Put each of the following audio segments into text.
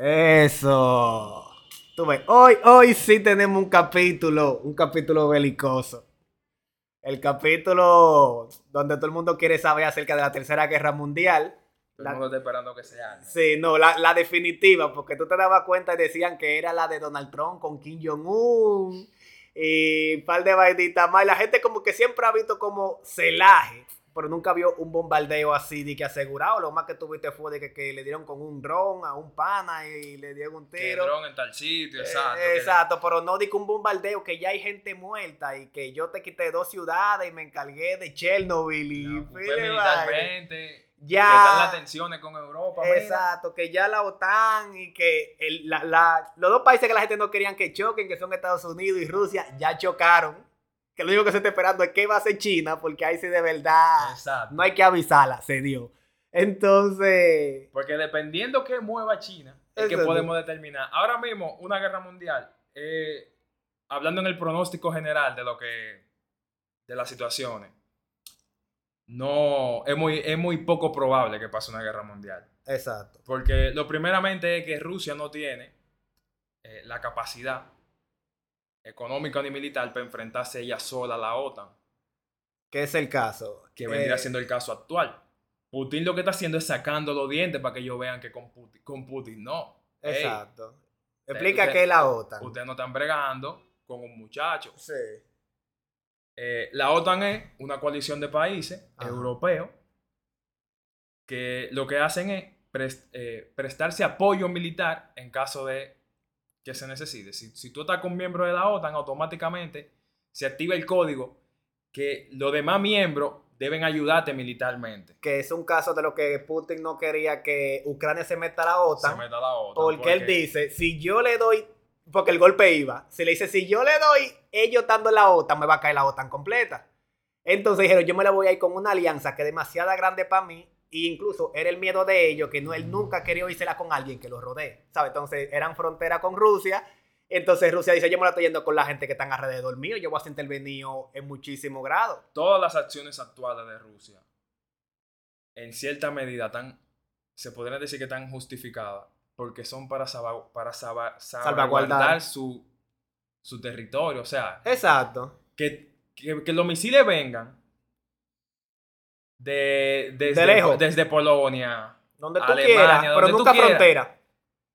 Eso. Tú ves, hoy, hoy sí tenemos un capítulo, un capítulo belicoso. El capítulo donde todo el mundo quiere saber acerca de la Tercera Guerra Mundial. Todo La- el mundo está esperando que sea. Sí, no, la, la definitiva, porque tú te dabas cuenta y decían que era la de Donald Trump con Kim Jong-un y un par de vainitas más. Y la gente como que siempre ha visto como celaje, pero nunca vio un bombardeo así de que asegurado. Lo más que tuviste fue de que, que le dieron con un dron a un pana y le dieron un Que tiro. dron en tal sitio, Eh, exacto. que- exacto, pero no di que un bombardeo, que ya hay gente muerta y que yo te quité dos ciudades y me encargué de Chernobyl y de militarmente. Ya. Que están las tensiones con Europa. mira. Exacto, que ya la OTAN y que el- la- la- los dos países que la gente no querían que choquen, que son Estados Unidos y Rusia, ya chocaron. Que lo único que se está esperando es qué va a hacer China, porque ahí sí de verdad Exacto. no hay que avisarla, se dio. Entonces, Porque dependiendo que mueva China, es que podemos determinar. Ahora mismo, una guerra mundial, eh, hablando en el pronóstico general de lo que. de las situaciones, no. Es muy, es muy poco probable que pase una guerra mundial. exacto. Porque lo primeramente es que Rusia no tiene eh, la capacidad económica ni militar para enfrentarse ella sola a la OTAN, ¿Qué es el caso? que vendría Eh, siendo el caso actual. Putin lo que está haciendo es sacando los dientes para que ellos vean que con Putin, con Putin no. Exacto. Explica usted- qué es la OTAN. Ustedes no están bregando con un muchacho. Sí. Eh, la OTAN es una coalición de países Ajá. europeos que lo que hacen es eh, prestarse apoyo militar en caso de que se necesite. Si, si tú estás con miembro de la OTAN, automáticamente se activa el código que los demás miembros deben ayudarte militarmente. Que es un caso de lo que Putin no quería que Ucrania se meta a la OTAN. Se meta la OTAN. Porque él dice, si yo le doy, porque el golpe iba, si le dice, si yo le doy ellos dando la OTAN, me va a caer la OTAN completa. Entonces dijeron, yo me la voy a ir con una alianza que es demasiado grande para mí, e incluso era el miedo de ellos, que no, él nunca quería írsela con alguien que lo rodee, ¿sabes? Entonces eran frontera con Rusia, entonces Rusia dice, yo me la estoy yendo con la gente que están alrededor mío, yo voy a ser intervenido en muchísimimo grado. todas las acciones actuales de Rusia, en cierta medida, tan, se podría decir que están justificadas, porque son para, saba- para Salvaguardar. salvaguardar su, su territorio. O sea, Exacto. que, que, que los misiles vengan de, desde, De lejos. desde Polonia. Donde tú Alemania, quieras, pero tú nunca quieras. frontera.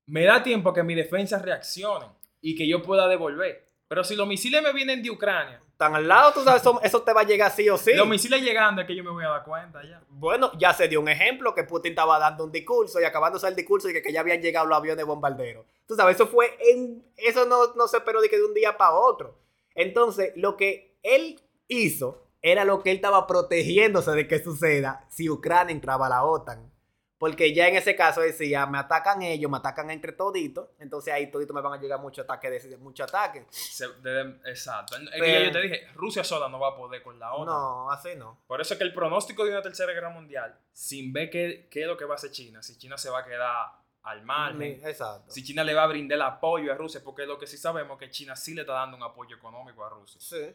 Me da tiempo que mis defensas reaccionen y que yo pueda devolver. Pero si los misiles me vienen de Ucrania, Tan al lado, tú sabes, eso, eso te va a llegar sí o sí. los misiles llegando es que yo me voy a dar cuenta ya. Bueno, ya se dio un ejemplo que Putin estaba dando un discurso y acabándose el discurso y que, que ya habían llegado los aviones bombarderos. Tú sabes, eso fue en. Eso no, no se esperó de que de un día para otro. Entonces, lo que él hizo era lo que él estaba protegiéndose de que suceda si Ucrania entraba a la OTAN. Porque ya en ese caso decía, me atacan ellos, me atacan entre toditos, entonces ahí toditos me van a llegar muchos ataques, de, mucho ataque. Se- de- exacto. Es que Pero- ya yo te dije, Rusia sola no va a poder con la OTAN. No, así no. Por eso es que el pronóstico de una tercera guerra mundial, sin ver qué, qué es lo que va a hacer China, si China se va a quedar al margen, Exacto. si China le va a brindar el apoyo a Rusia, porque lo que sí sabemos es que China sí le está dando un apoyo económico a Rusia. Sí.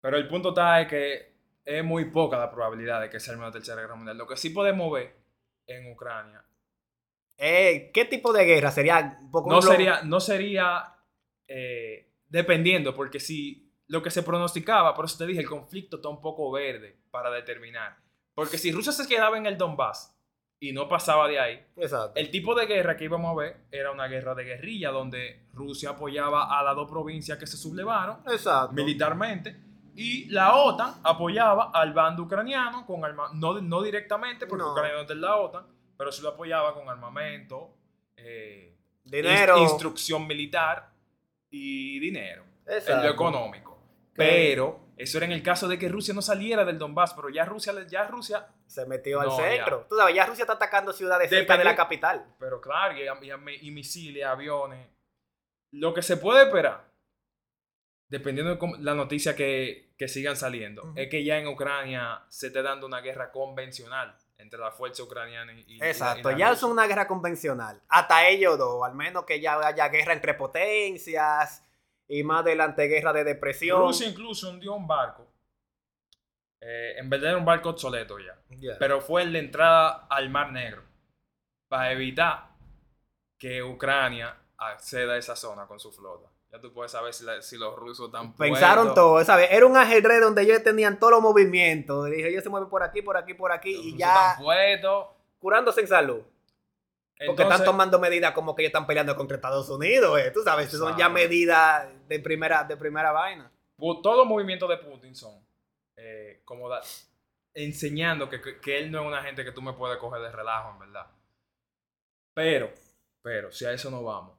Pero el punto está es que es muy poca la probabilidad de que se arme una tercera guerra mundial. Lo que sí podemos ver en Ucrania Eh, ¿Qué tipo de guerra sería? un poco no sería, no sería eh, dependiendo, porque si lo que se pronosticaba, por eso te dije, el conflicto está un poco verde para determinar. Porque si Rusia se quedaba en el Donbass y no pasaba de ahí, Exacto. el tipo de guerra que íbamos a ver era una guerra de guerrilla, donde Rusia apoyaba a las dos provincias que se sublevaron Exacto. militarmente. Y la OTAN apoyaba al bando ucraniano con arma no, no directamente, porque No. Ucrania no es de la OTAN, pero sí lo apoyaba con armamento, eh, Dinero. inst- instrucción militar y dinero, en Exacto. lo económico. Pero eso era en el caso de que Rusia no saliera del Donbass, pero ya Rusia, ya Rusia, Se metió al No, centro. Tú sabes, ya Rusia está atacando ciudades cerca de la capital. pero claro, y, y- y misiles, aviones. Lo que se puede esperar, dependiendo de cómo- la noticia que, que sigan saliendo, es que ya en Ucrania se esté dando una guerra convencional entre la fuerza ucraniana y, y la- y Exacto. la Ya es una guerra convencional. Hasta ellos dos. Al menos que ya haya guerra entre potencias. Y más adelante guerra de depresión. Rusia incluso hundió un barco. eh, en verdad era un barco obsoleto ya. Ya. Pero fue de entrada al Mar Negro. Para evitar que Ucrania acceda a esa zona con su flota. Ya tú puedes saber si, la- si los rusos están Pensaron todo, ¿sabes? Era un ajedrez donde ellos tenían todos los movimientos. Dije, ellos se mueven por aquí, por aquí, por aquí Los y rusos ya están puestos. curándose en salud. Porque Entonces, están tomando medidas como que ellos están peleando contra Estados Unidos, eh. Tú sabes, son ya medidas de primera, de primera vaina. pu- todos los movimientos de Putin son eh, como da- enseñando que, que- que él no es una gente que tú me puedes coger de relajo, en verdad. Pero, pero, si a eso no vamos,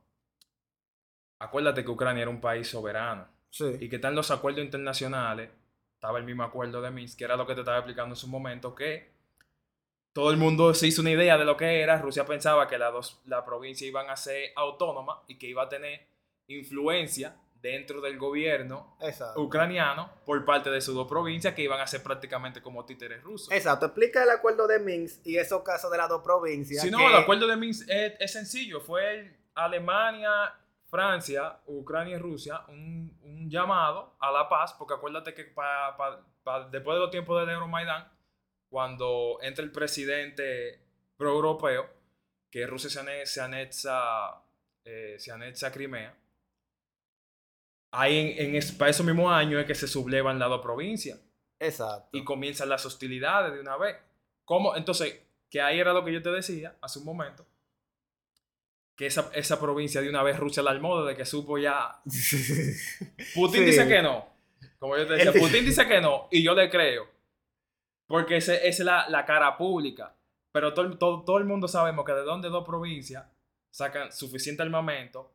acuérdate que Ucrania era un país soberano Sí. y que están los acuerdos internacionales, estaba el mismo acuerdo de Minsk, que era lo que te estaba explicando en su momento, que todo el mundo se hizo una idea de lo que era, Rusia pensaba que las dos, la provincia iban a ser autónomas y que iba a tener influencia dentro del gobierno Exacto. ucraniano por parte de sus dos provincias que iban a ser prácticamente como títeres rusos. Exacto. Explica el acuerdo de Minsk y esos casos de las dos provincias. Si no, que- el acuerdo de Minsk es, es sencillo. Fue el Alemania, Francia, Ucrania y Rusia un, un llamado a la paz, porque acuérdate que pa- pa- pa- después de los tiempos del Euromaidan, cuando entra el presidente pro-europeo, que Rusia se, ane- se anexa, eh, se anexa a Crimea, ahí en, en es- para esos mismos años es que se sublevan las dos provincias Exacto. y comienzan las hostilidades de una vez. ¿Cómo? Entonces, que ahí era lo que yo te decía hace un momento, que esa, esa provincia de una vez Rusia la armó desde que supo ya... Putin Sí. dice que no. Como yo te decía, Putin dice que no y yo le creo. Porque esa es la, la cara pública. Pero todo, el- todo, todo el mundo sabemos que de donde dos provincias sacan suficiente armamento,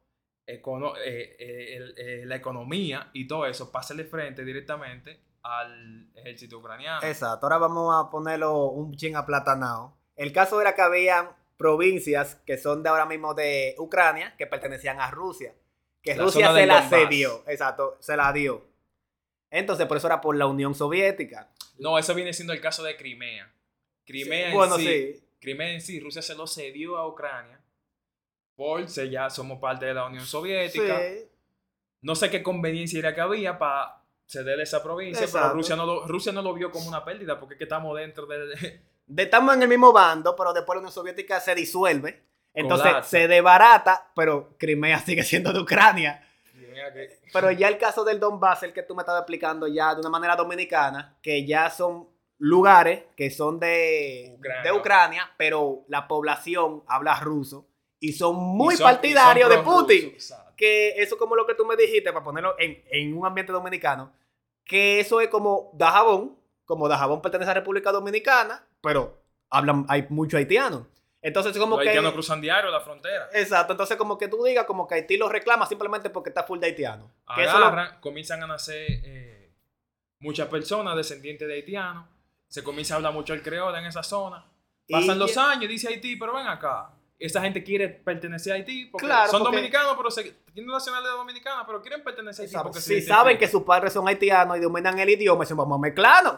econo- eh, eh, eh, la economía y todo eso, hacerle frente directamente al ejército ucraniano. Exacto. Ahora vamos a ponerlo un ching aplatanado. El caso era que habían provincias que son de ahora mismo de Ucrania que pertenecían a Rusia. Que La Rusia se la cedió. Exacto. Se la dio. Entonces, por eso era por la Unión Soviética. No, eso viene siendo el caso de Crimea. Crimea en bueno, sí, sí. Crimea en sí, Rusia se lo cedió a Ucrania. Por ya somos parte de la Unión Soviética. Sí. No sé qué conveniencia era que había para ceder esa provincia, Exacto. pero Rusia no, lo, Rusia no lo vio como una pérdida porque es que estamos dentro del... De- estamos en el mismo bando, pero después la Unión Soviética se disuelve. Entonces Colapsa. se debarata, pero Crimea sigue siendo de Ucrania. Que- Pero ya el caso del Donbass, el que tú me estabas explicando ya de una manera dominicana, que ya son lugares que son de Ucrania. de Ucrania, pero la población habla ruso y son muy y son- partidarios de Putin. Que eso como lo que tú me dijiste, para ponerlo en, en un ambiente dominicano, que eso es como Dajabón, como Dajabón pertenece a República Dominicana, pero hablan, hay mucho haitiano. Entonces como Los que... haitianos cruzan diario la frontera. Exacto, entonces como que tú digas como que Haití lo reclama simplemente porque está full de haitiano. Que eso lo- Agarran, comienzan a nacer eh, muchas personas descendientes de haitianos. Se comienza a hablar mucho el creol en esa zona. y- Pasan los años, dice Haití, pero ven acá. Esa gente quiere pertenecer a Haití porque Claro, son porque- dominicanos, pero se, tienen nacionalidad dominicana, pero quieren pertenecer a Haití porque si saben que sus padres son haitianos y dominan el idioma, dicen, vamos a mezclarnos.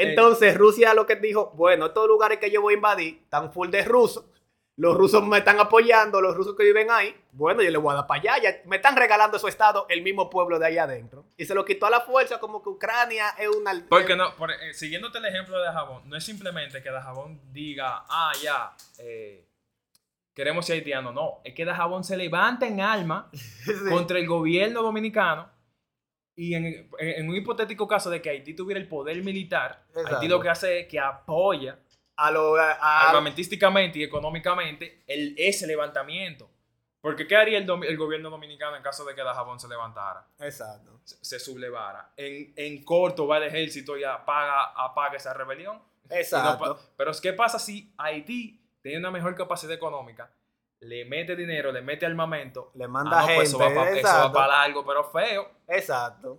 Eh. Entonces Rusia lo que dijo, bueno, estos lugares que yo voy a invadir están full de rusos. Los rusos me están apoyando, los rusos que viven ahí. Bueno, yo les voy a dar para allá. ya me están regalando su estado, el mismo pueblo de allá adentro. Y se lo quitó a la fuerza como que Ucrania es una... Porque no, por- eh, siguiéndote el ejemplo de Dajabón, no es simplemente que Dajabón diga, ah, ya, eh, queremos ser haitianos. No, es que Dajabón se levanta en alma Sí. contra el gobierno dominicano y en, un hipotético caso de que Haití tuviera el poder militar, Exacto. Haití lo que hace es que apoya a lo... a- a- armamentísticamente y económicamente el, ese levantamiento. Porque ¿qué haría el, el gobierno dominicano en caso de que Dajabón se levantara? Exacto. Se, se sublevara. En, en corto va el ejército y apaga, apaga esa rebelión. No Exacto. pa- pero ¿qué pasa si Haití tiene una mejor capacidad económica? Le mete dinero, le mete armamento. Le Ah, manda no, gente. pues eso va para exacto. largo, pero feo. exacto.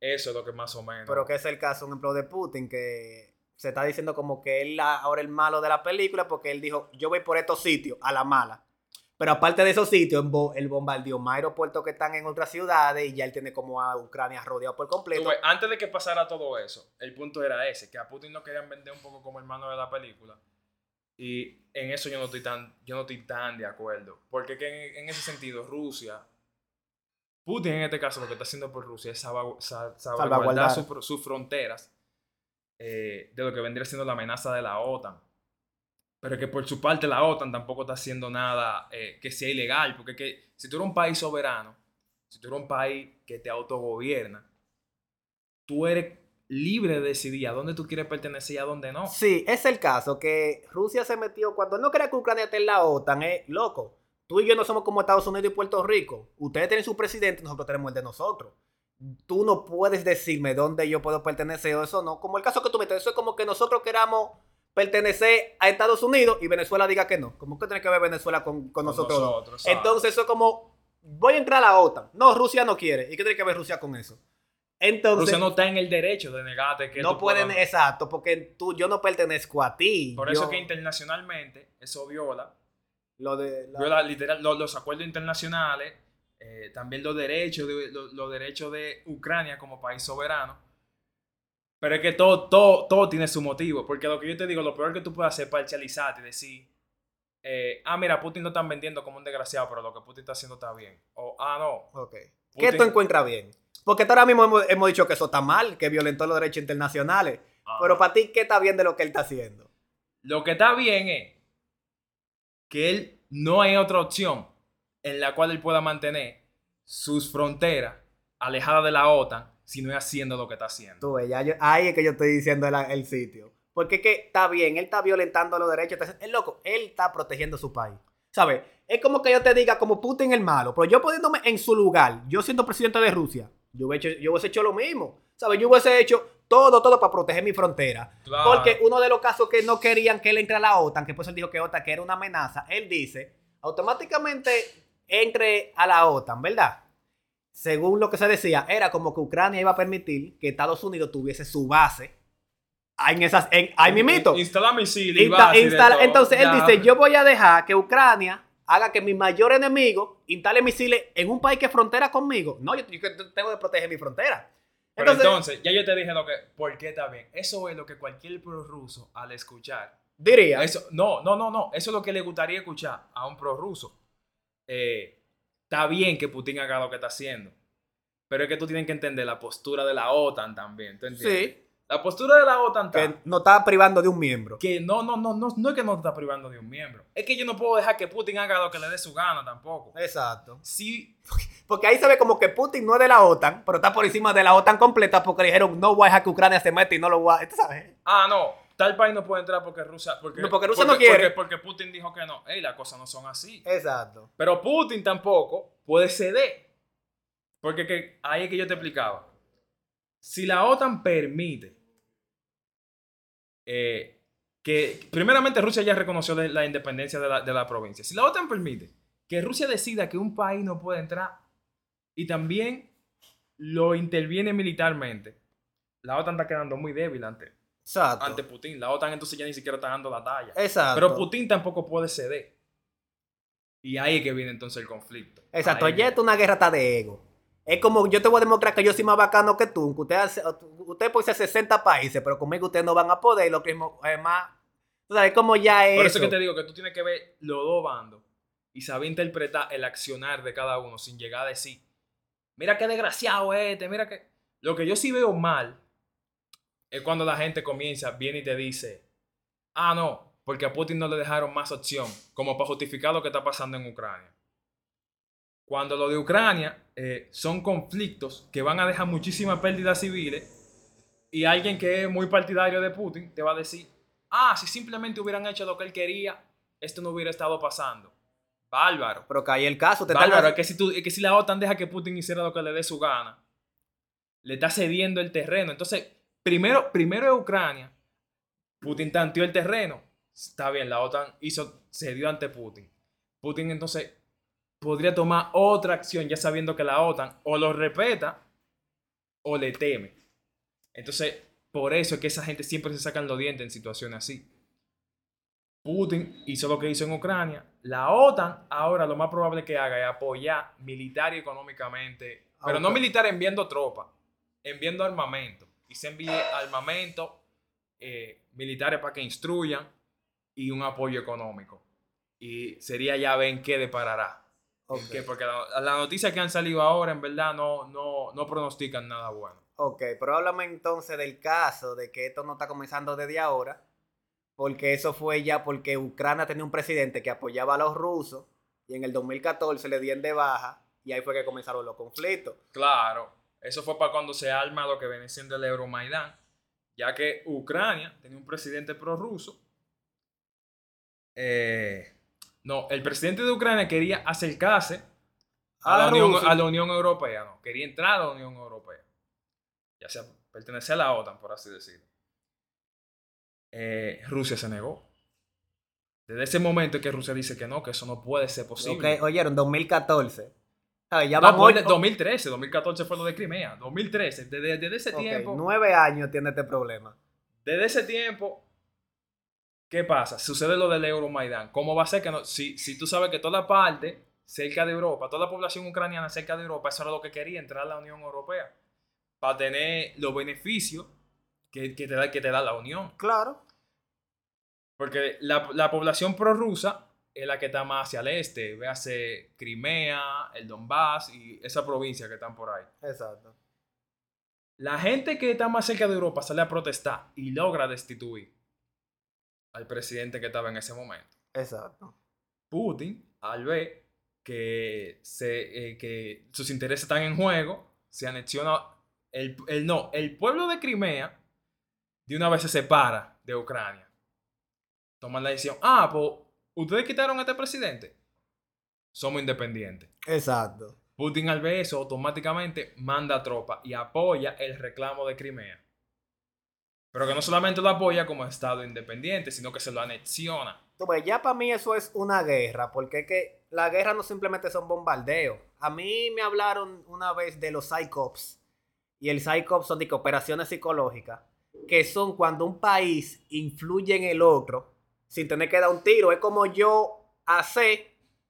Eso es lo que más o menos. Pero que es el caso, un ejemplo, de Putin, que se está diciendo como que él ahora el malo de la película porque él dijo, yo voy por estos sitios, a la mala. Pero aparte de esos sitios, él bo- él bombardeó más aeropuertos que están en otras ciudades y ya él tiene como a Ucrania rodeado por completo. ves, antes de que pasara todo eso, el punto era ese, que a Putin lo querían vender un poco como hermano de la película. Y en eso yo no estoy tan, yo no estoy tan de acuerdo. Porque que en, en ese sentido, Rusia, Putin en este caso lo que está haciendo por Rusia es salvagu- sa- salvaguardar sus sus fronteras eh, de lo que vendría siendo la amenaza de la OTAN. Pero que por su parte la OTAN tampoco está haciendo nada eh, que sea ilegal, porque que, si tú eres un país soberano, si tú eres un país que te autogobierna, tú eres libre de decidir a dónde tú quieres pertenecer y a dónde no. Sí, es el caso que Rusia se metió cuando no quería que Ucrania esté en la OTAN, es loco. Tú y yo no somos como Estados Unidos y Puerto Rico. Ustedes tienen su presidente, nosotros tenemos el de nosotros. Tú no puedes decirme dónde yo puedo pertenecer o eso no. Como el caso que tú metes, eso es como que nosotros queramos pertenecer a Estados Unidos y Venezuela diga que no. ¿Cómo que tiene que ver Venezuela con, con nosotros? nosotros. Entonces eso es como, voy a entrar a la OTAN. No, Rusia no quiere. ¿Y qué tiene que ver Rusia con eso? Entonces, Rusia no está en el derecho de negarte que no pueden, puedas- exacto, porque tú, yo no pertenezco a ti. Por Yo- eso que internacionalmente eso viola, lo de la- viola literal lo- los, acuerdos internacionales, eh, también los derechos, de, los, los derechos de Ucrania como país soberano. Pero es que todo, todo, todo tiene su motivo, porque lo que yo te digo, lo peor que tú puedes hacer es parcializarte y decir, eh, ah, mira, Putin lo están vendiendo como un desgraciado, pero lo que Putin está haciendo está bien. O, ah, no, Ok. ¿Qué Putin- tú encuentras bien? Porque ahora mismo hemos, hemos dicho que eso está mal, que violentó los derechos internacionales. ah, Pero para ti, ¿qué está bien de lo que él está haciendo? Lo que está bien es que él no hay otra opción en la cual él pueda mantener sus fronteras alejadas de la OTAN si no es haciendo lo que está haciendo. Tú ves, ya yo- ahí es que yo estoy diciendo el, el sitio. Porque es que está bien, él está violentando los derechos. está- Es loco, él está protegiendo su país. ¿Sabes? Es como que yo te diga, como Putin el malo, pero yo poniéndome en su lugar, yo siendo presidente de Rusia, yo hubiese hecho, yo hubiese hecho lo mismo. ¿Sabes? Yo hubiese hecho todo, todo para proteger mi frontera. Claro. Porque uno de los casos que no querían que él entre a la OTAN, que pues él dijo que OTAN que era una amenaza, él dice, automáticamente entre a la OTAN, ¿verdad? Según lo que se decía, era como que Ucrania iba a permitir que Estados Unidos tuviese su base en esas, en, ahí mismito. Instala misiles Insta- instala- entonces él Ya. dice, yo voy a dejar que Ucrania haga que mi mayor enemigo instale misiles en un país que frontera conmigo. No, yo, yo tengo que proteger mi frontera. Pero Entonces, entonces, ya yo te dije lo que, por qué está bien. Eso es lo que cualquier prorruso al escuchar. diría, Eso, no, no, no, no. Eso es lo que le gustaría escuchar a un prorruso. Eh, está bien que Putin haga lo que está haciendo. Pero es que tú tienes que entender la postura de la OTAN también. ¿tú entiendes? sí, La postura de la OTAN está que no está privando de un miembro. que no, no, no, no, no es que no está privando de un miembro. Es que yo no puedo dejar que Putin haga lo que le dé su gana tampoco. Exacto. Sí, Porque ahí se ve como que Putin no es de la OTAN, pero está por encima de la OTAN completa porque le dijeron no voy a dejar que Ucrania se meta y no lo voy a... ¿tú ¿Sabes? ah, no, tal país no puede entrar porque Rusia, porque, No, porque Rusia no quiere. Porque, porque Putin dijo que no. Ey, las cosas no son así. Exacto. Pero Putin tampoco puede ceder. Porque que, ahí es que yo te explicaba. Si la OTAN permite eh, que, primeramente Rusia ya reconoció la independencia de la, de la provincia. Si la OTAN permite que Rusia decida que un país no puede entrar y también lo interviene militarmente, la OTAN está quedando muy débil ante, Exacto. ante Putin. La OTAN entonces ya ni siquiera está dando la talla. Exacto. Pero Putin tampoco puede ceder. Y ahí es que viene entonces el conflicto. Exacto, Ahí ya es una guerra está de ego. Es como yo te voy a demostrar que yo soy más bacano que tú. que Usted, hace, usted puede ser 60 países, pero conmigo ustedes no van a poder. Lo que es más. Tú sabes cómo ya es. Por eso que te digo que tú tienes que ver los dos bandos y saber interpretar el accionar de cada uno sin llegar a decir, mira qué desgraciado es este, mira que... Lo que yo sí veo mal es cuando la gente comienza, viene y te dice, ah, no, porque a Putin no le dejaron más opción, como para justificar lo que está pasando en Ucrania. Cuando lo de Ucrania eh, son conflictos que van a dejar muchísimas pérdidas civiles y alguien que es muy partidario de Putin te va a decir, ah, si simplemente hubieran hecho lo que él quería, esto no hubiera estado pasando. Bárbaro. Pero que ahí el caso. Te Bárbaro, es que, si tú, es que si la OTAN deja que Putin hiciera lo que le dé su gana, le está cediendo el terreno. Entonces, primero, primero es Ucrania, Putin tanteó el terreno. Está bien, la OTAN hizo, cedió ante Putin. Putin entonces podría tomar otra acción ya sabiendo que la OTAN o lo respeta o le teme. Entonces, por eso es que esa gente siempre se sacan los dientes en situaciones así. Putin hizo lo que hizo en Ucrania. La OTAN ahora lo más probable que haga es apoyar militar y económicamente, pero no militar enviando tropas, enviando armamento. Y se envíe armamento eh, militares para que instruyan y un apoyo económico. Y sería ya ver en qué deparará. En Ok. qué, porque las la noticias que han salido ahora en verdad no, no, no pronostican nada bueno. Ok, pero háblame entonces del caso de que esto no está comenzando desde ahora. porque eso fue ya porque Ucrania tenía un presidente que apoyaba a los rusos y en el 2014 le dieron de baja y ahí fue que comenzaron los conflictos. Claro, eso fue para cuando se arma lo que viene siendo el Euromaidán, ya que Ucrania tenía un presidente prorruso. Eh, no, el presidente de Ucrania quería acercarse a, la Unión, a la Unión Europea, no, quería entrar a la Unión Europea, ya sea pertenecer a la OTAN, por así decirlo. Eh, Rusia se negó. Desde ese momento que Rusia dice que no, que eso no puede ser posible. Ok, oyeron, 2014. Ya no, vamos 2013, 2014 fue lo de Crimea. 2013, desde, desde ese okay, tiempo. Nueve años tiene este problema. Desde ese tiempo, ¿qué pasa? Sucede lo del Euromaidán. ¿Cómo va a ser que no? Si, si tú sabes que toda parte cerca de Europa, toda la población ucraniana cerca de Europa, eso era lo que quería, entrar a la Unión Europea. Para tener los beneficios que, que, te, da, que te da la Unión. Claro. Porque la, la población prorrusa es la que está más hacia el este. Véase Crimea, el Donbass y esa provincia que están por ahí. Exacto. La gente que está más cerca de Europa sale a protestar y logra destituir al presidente que estaba en ese momento. Exacto. Putin, al ver que, se, eh, que sus intereses están en juego, se anexiona. El, el, no, el pueblo de Crimea de una vez se separa de Ucrania. Toman la decisión. Ah, pues ustedes quitaron a este presidente. Somos independientes. Exacto. Putin al ver eso automáticamente manda tropas y apoya el reclamo de Crimea. Pero que no solamente lo apoya como Estado independiente, sino que se lo anexiona. Ya para mí eso es una guerra, porque es que la guerra no simplemente son bombardeos. A mí me hablaron una vez de los psychops. Y el psychops son de operaciones psicológicas, que son cuando un país influye en el otro sin tener que dar un tiro. Es como yo hacer,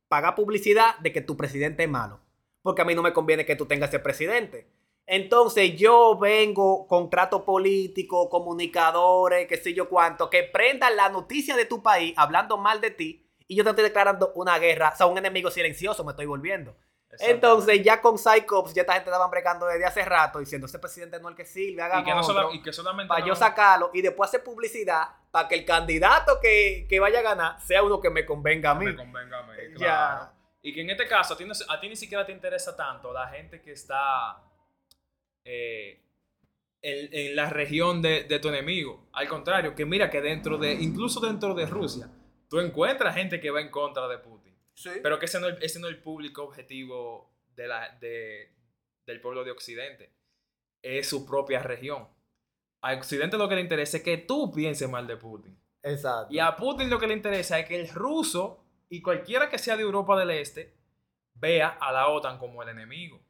pagar publicidad de que tu presidente es malo. Porque a mí no me conviene que tú tengas ese presidente. Entonces yo vengo, contrato político, comunicadores, qué sé yo cuánto, que prendan la noticia de tu país hablando mal de ti y yo te estoy declarando una guerra, o sea, un enemigo silencioso me estoy volviendo. Entonces, ya con Psychops, ya esta gente estaba bregando desde hace rato diciendo: ese presidente no es el que sirve, haga y que, no y que solamente. Para yo sacarlo y después hacer publicidad para que el candidato que, que, vaya a ganar sea uno que me convenga a mí. Me convenga a mí, claro. Y que en este caso, a ti, a ti, ni siquiera te interesa tanto la gente que está eh, en, en, la región de, de tu enemigo. Al contrario, que mira que dentro de, incluso dentro de Rusia, tú encuentras gente que va en contra de Putin. Pero que ese no, es, el público objetivo de la, de, del pueblo de Occidente. Es su propia región. A Occidente lo que le interesa es que tú pienses mal de Putin. Exacto. Y a Putin lo que le interesa es que el ruso y cualquiera que sea de Europa del Este vea a la OTAN como el enemigo.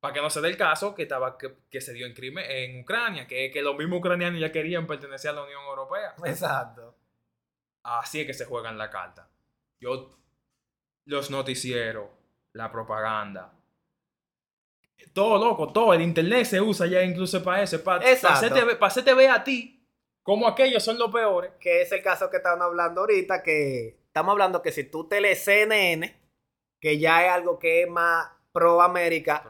Para que no se dé el caso que, estaba, que, se dio en, en Ucrania, que, que los mismos ucranianos ya querían pertenecer a la Unión Europea. Exacto. Así es que se juegan la carta. Yo los noticieros, la propaganda. Todo loco, todo. El internet se usa ya incluso para eso. Para, para hacerte, ver a ti como aquellos son los peores. Que es el caso que estaban hablando ahorita, que estamos hablando que si tú te lees CNN, que ya es algo que es más pro América,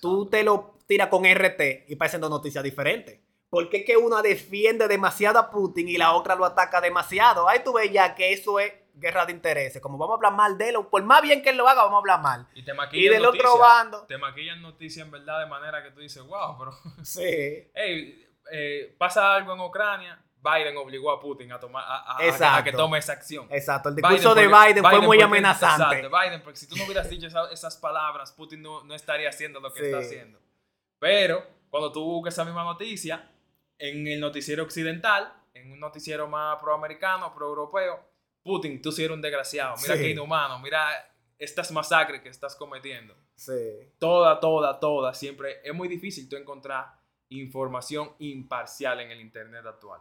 tú te lo tiras con RT y parecen dos noticias diferentes. Porque es que una defiende demasiado a Putin y la otra lo ataca demasiado. Ahí tú ves ya que eso es guerra de intereses. Como vamos a hablar mal de él, por más bien que él lo haga, vamos a hablar mal. Y, te y del otro bando. Te maquillan noticias en verdad de manera que tú dices, wow, pero. Sí. hey, eh, pasa algo en Ucrania. Biden obligó a Putin a tomar a, que tome esa acción. Exacto, el discurso de Biden, fue muy amenazante. Exacto, Biden, porque si tú no hubieras dicho esas, palabras, Putin no, no, estaría haciendo lo que está haciendo. Pero cuando tú buscas esa misma noticia en el noticiero occidental, en un noticiero más proamericano, pro-europeo, Putin, tú sí eres un desgraciado, mira qué inhumano, mira estas masacres que estás cometiendo. Sí. Toda, toda, toda, siempre es muy difícil tú encontrar información imparcial en el Internet actual.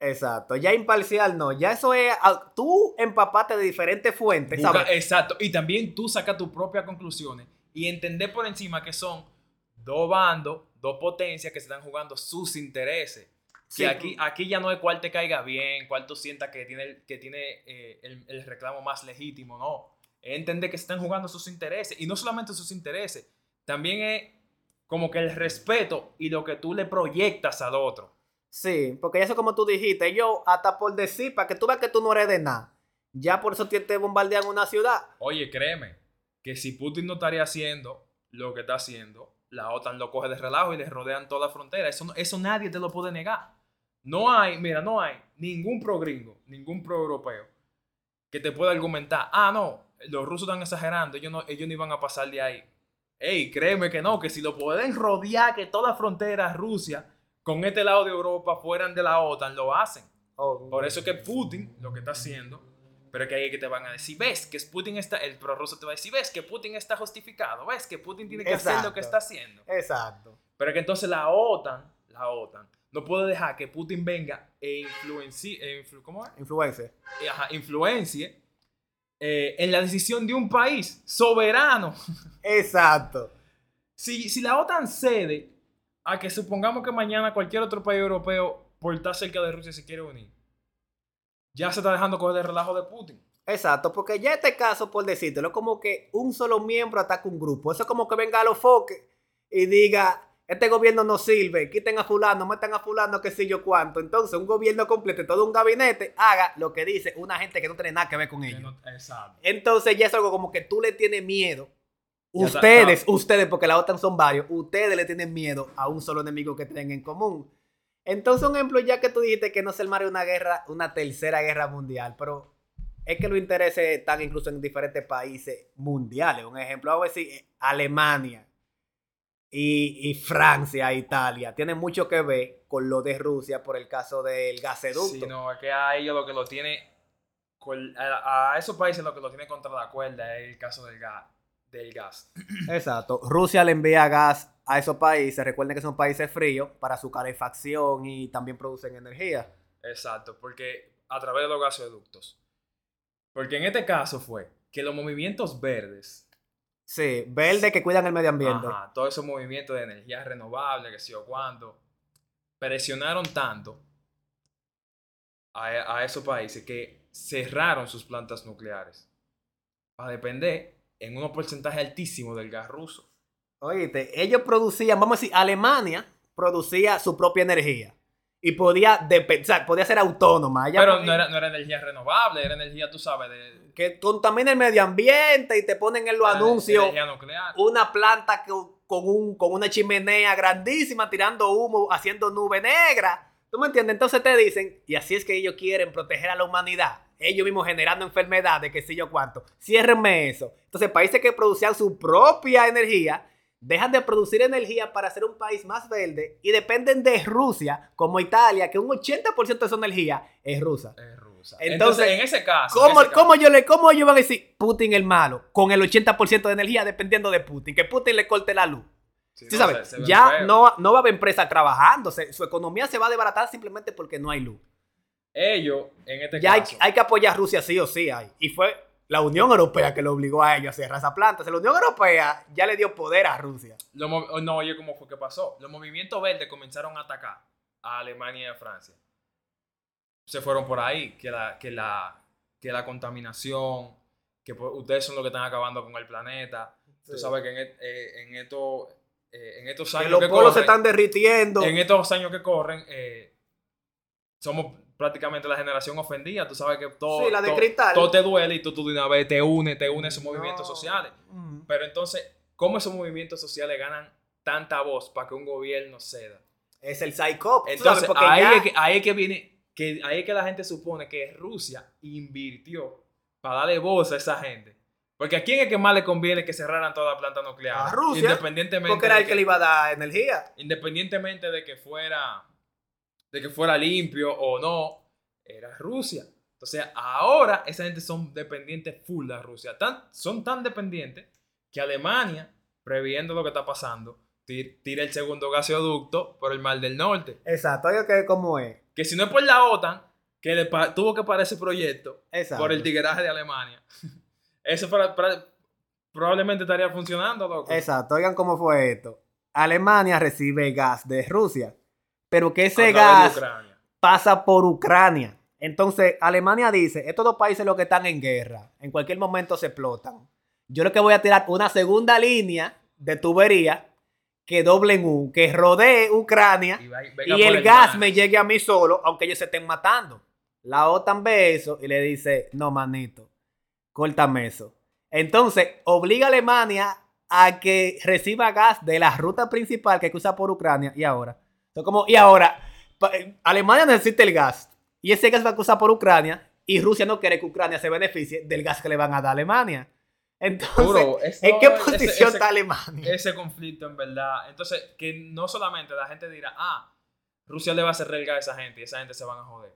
Exacto, ya imparcial no, ya eso es, ah, tú empapate de diferentes fuentes. ¿sabes? Exacto, y también tú sacas tus propias conclusiones y entender por encima que son dos bandos, dos potencias que se están jugando sus intereses aquí, aquí ya no es cuál te caiga bien, cuál tú sientas que tiene, que tiene eh, el, reclamo más legítimo, no. Entender que están jugando sus intereses y no solamente sus intereses, también es como que el respeto y lo que tú le proyectas al otro. Sí, porque eso como tú dijiste, ellos hasta por decir, para que tú veas que tú no eres de nada, ya por eso te, te bombardean una ciudad. Oye, créeme, que si Putin no estaría haciendo lo que está haciendo, la OTAN lo coge de relajo y le rodean toda la frontera. Eso, eso nadie te lo puede negar. No hay, mira, no hay ningún pro gringo, ningún pro europeo que te pueda argumentar, ah, no, los rusos están exagerando, ellos no, ellos no iban a pasar de ahí. Ey, créeme que no, que si lo pueden rodear, que toda la frontera Rusia con este lado de Europa fueran de la OTAN, lo hacen. Oh, Por eso es que Putin lo que está haciendo, pero que es que te van a decir, ves que Putin está, el prorruso te va a decir, ves que Putin está justificado, ves que Putin tiene que hacer lo que está haciendo. Exacto. Pero que entonces la OTAN, la OTAN, no puede dejar que Putin venga e influencie, influ- ¿cómo es? Influencia. Eh, ajá, influencie eh, en la decisión de un país soberano. Exacto. Si, si la OTAN cede a que supongamos que mañana cualquier otro país europeo, por estar cerca de Rusia, se quiere unir, ya se está dejando coger el relajo de Putin. Exacto, porque ya este caso, por decírtelo, es como que un solo miembro ataca un grupo. Eso es como que venga a los foques y diga, este gobierno no sirve, quiten a fulano, metan a fulano, qué sé yo cuánto. Entonces, un gobierno completo, todo un gabinete, haga lo que dice una gente que no tiene nada que ver con Que ellos. no- exacto. Entonces, ya es algo como que tú le tienes miedo. Ya Ustedes, está. ustedes, porque la OTAN son varios, ustedes le tienen miedo a un solo enemigo que tienen en común. Entonces, un ejemplo, ya que tú dijiste que no se armaría una guerra, una tercera guerra mundial, pero es que los intereses están incluso en diferentes países mundiales. Un ejemplo, vamos a decir, Alemania y, y Francia, Italia, tienen mucho que ver con lo de Rusia por el caso del gasoducto. Sí, no, es que a ellos lo que lo tiene, a esos países lo que lo tiene contra la cuerda es el caso del gas. Del gas. Exacto. Rusia le envía gas a esos países. Recuerden que son países fríos para su calefacción y también producen energía. Exacto, porque a través de los gasoductos. Porque en este caso fue que los movimientos verdes, Sí, verde que cuidan el medio ambiente. ajá, todos esos movimientos de energía renovable, que sé yo cuándo, presionaron tanto a, a esos países que cerraron sus plantas nucleares para depender en un porcentaje altísimo del gas ruso. Oíste, ellos producían, vamos a decir, Alemania producía su propia energía. Y podía, o sea, podía ser autónoma. Ella Pero podía- no era, no era energía renovable, era energía, tú sabes, de, Que contamina el medio ambiente y te ponen en los era anuncios energía nuclear. una planta que- con, un, con una chimenea grandísima tirando humo, haciendo nube negra. ¿Tú me entiendes? Entonces te dicen, y así es que ellos quieren proteger a la humanidad. Ellos mismos generando enfermedades, que sé yo cuánto. Ciérrenme eso. Entonces, países que producían su propia energía dejan de producir energía para ser un país más verde y dependen de Rusia, como Italia, que un 80% de su energía es rusa. Es rusa. Entonces, Entonces, en ese caso. en ¿Cómo, ese caso- cómo yo le, ¿Cómo ellos van a decir Putin el malo con el 80% de energía dependiendo de Putin? Que Putin le corte la luz. Sí, ¿Sí no, sabes? se- se ve ya no, no va a haber empresa trabajando. se- su economía se va a desbaratar simplemente porque no hay luz. Ellos, en este Ya hay, caso. hay que apoyar a Rusia sí o sí. Hay. Y fue la Unión Europea que lo obligó a ellos a cerrar esa planta. O sea, la Unión Europea ya le dio poder a Rusia. Lo oh, no, oye, ¿cómo fue que pasó? Los movimientos verdes comenzaron a atacar a Alemania y a Francia. Se fueron por ahí, que la, que la, que la contaminación, que pues, ustedes son los que están acabando con el planeta. Tú Sí. sabes que en, et- eh, en, esto- eh, en estos Que años los que, polos se están derritiendo. en estos años que corren, eh, somos prácticamente la generación ofendida. Tú sabes que todo, Sí, la de todo, te duele y tú, tú de una vez te unes, te unes a esos movimientos sociales. Mm. Pero entonces, ¿cómo esos movimientos sociales ganan tanta voz para que un gobierno ceda? Es el psycho. Entonces, ahí, es que, ahí es que viene, que ahí es que la gente supone que Rusia invirtió para darle voz a esa gente. Porque a quién es que más le conviene que cerraran toda la planta nuclear. A Rusia, Independientemente, porque era el que le iba a dar energía. independientemente de que fuera de que fuera limpio o no, era Rusia. Entonces, ahora esa gente son dependientes full de Rusia. Tan, son tan dependientes que Alemania, previendo lo que está pasando, tir- tira el segundo gasoducto por el Mar del Norte. Exacto. Oye, que ¿cómo es? Que si no es por la OTAN, que le tuvo que parar ese proyecto Exacto. por el tigueraje de Alemania, eso para- para- probablemente estaría funcionando, loco. Exacto, oigan cómo fue esto. Alemania recibe gas de Rusia, pero que ese gas pasa por Ucrania. Entonces, Alemania dice, estos dos países los que están en guerra, en cualquier momento se explotan. Yo lo que voy a tirar una segunda línea de tubería que doblen U, que rodee Ucrania Y, va- el gas mar. me llegue a mí solo, aunque ellos se estén matando. La OTAN ve eso y le dice, no, manito, córtame eso. Entonces, obliga a Alemania a que reciba gas de la ruta principal que cruza por Ucrania. Y ahora, Entonces, como, y ahora, eh, Alemania necesita el gas. Y ese gas va a cruzar por Ucrania. Y Rusia no quiere que Ucrania se beneficie del gas que le van a dar a Alemania. Entonces, ¿en qué posición ese- está Alemania? ese conflicto en verdad. Entonces, que no solamente la gente dirá, ah, Rusia le va a hacer relga a esa gente y esa gente se van a joder.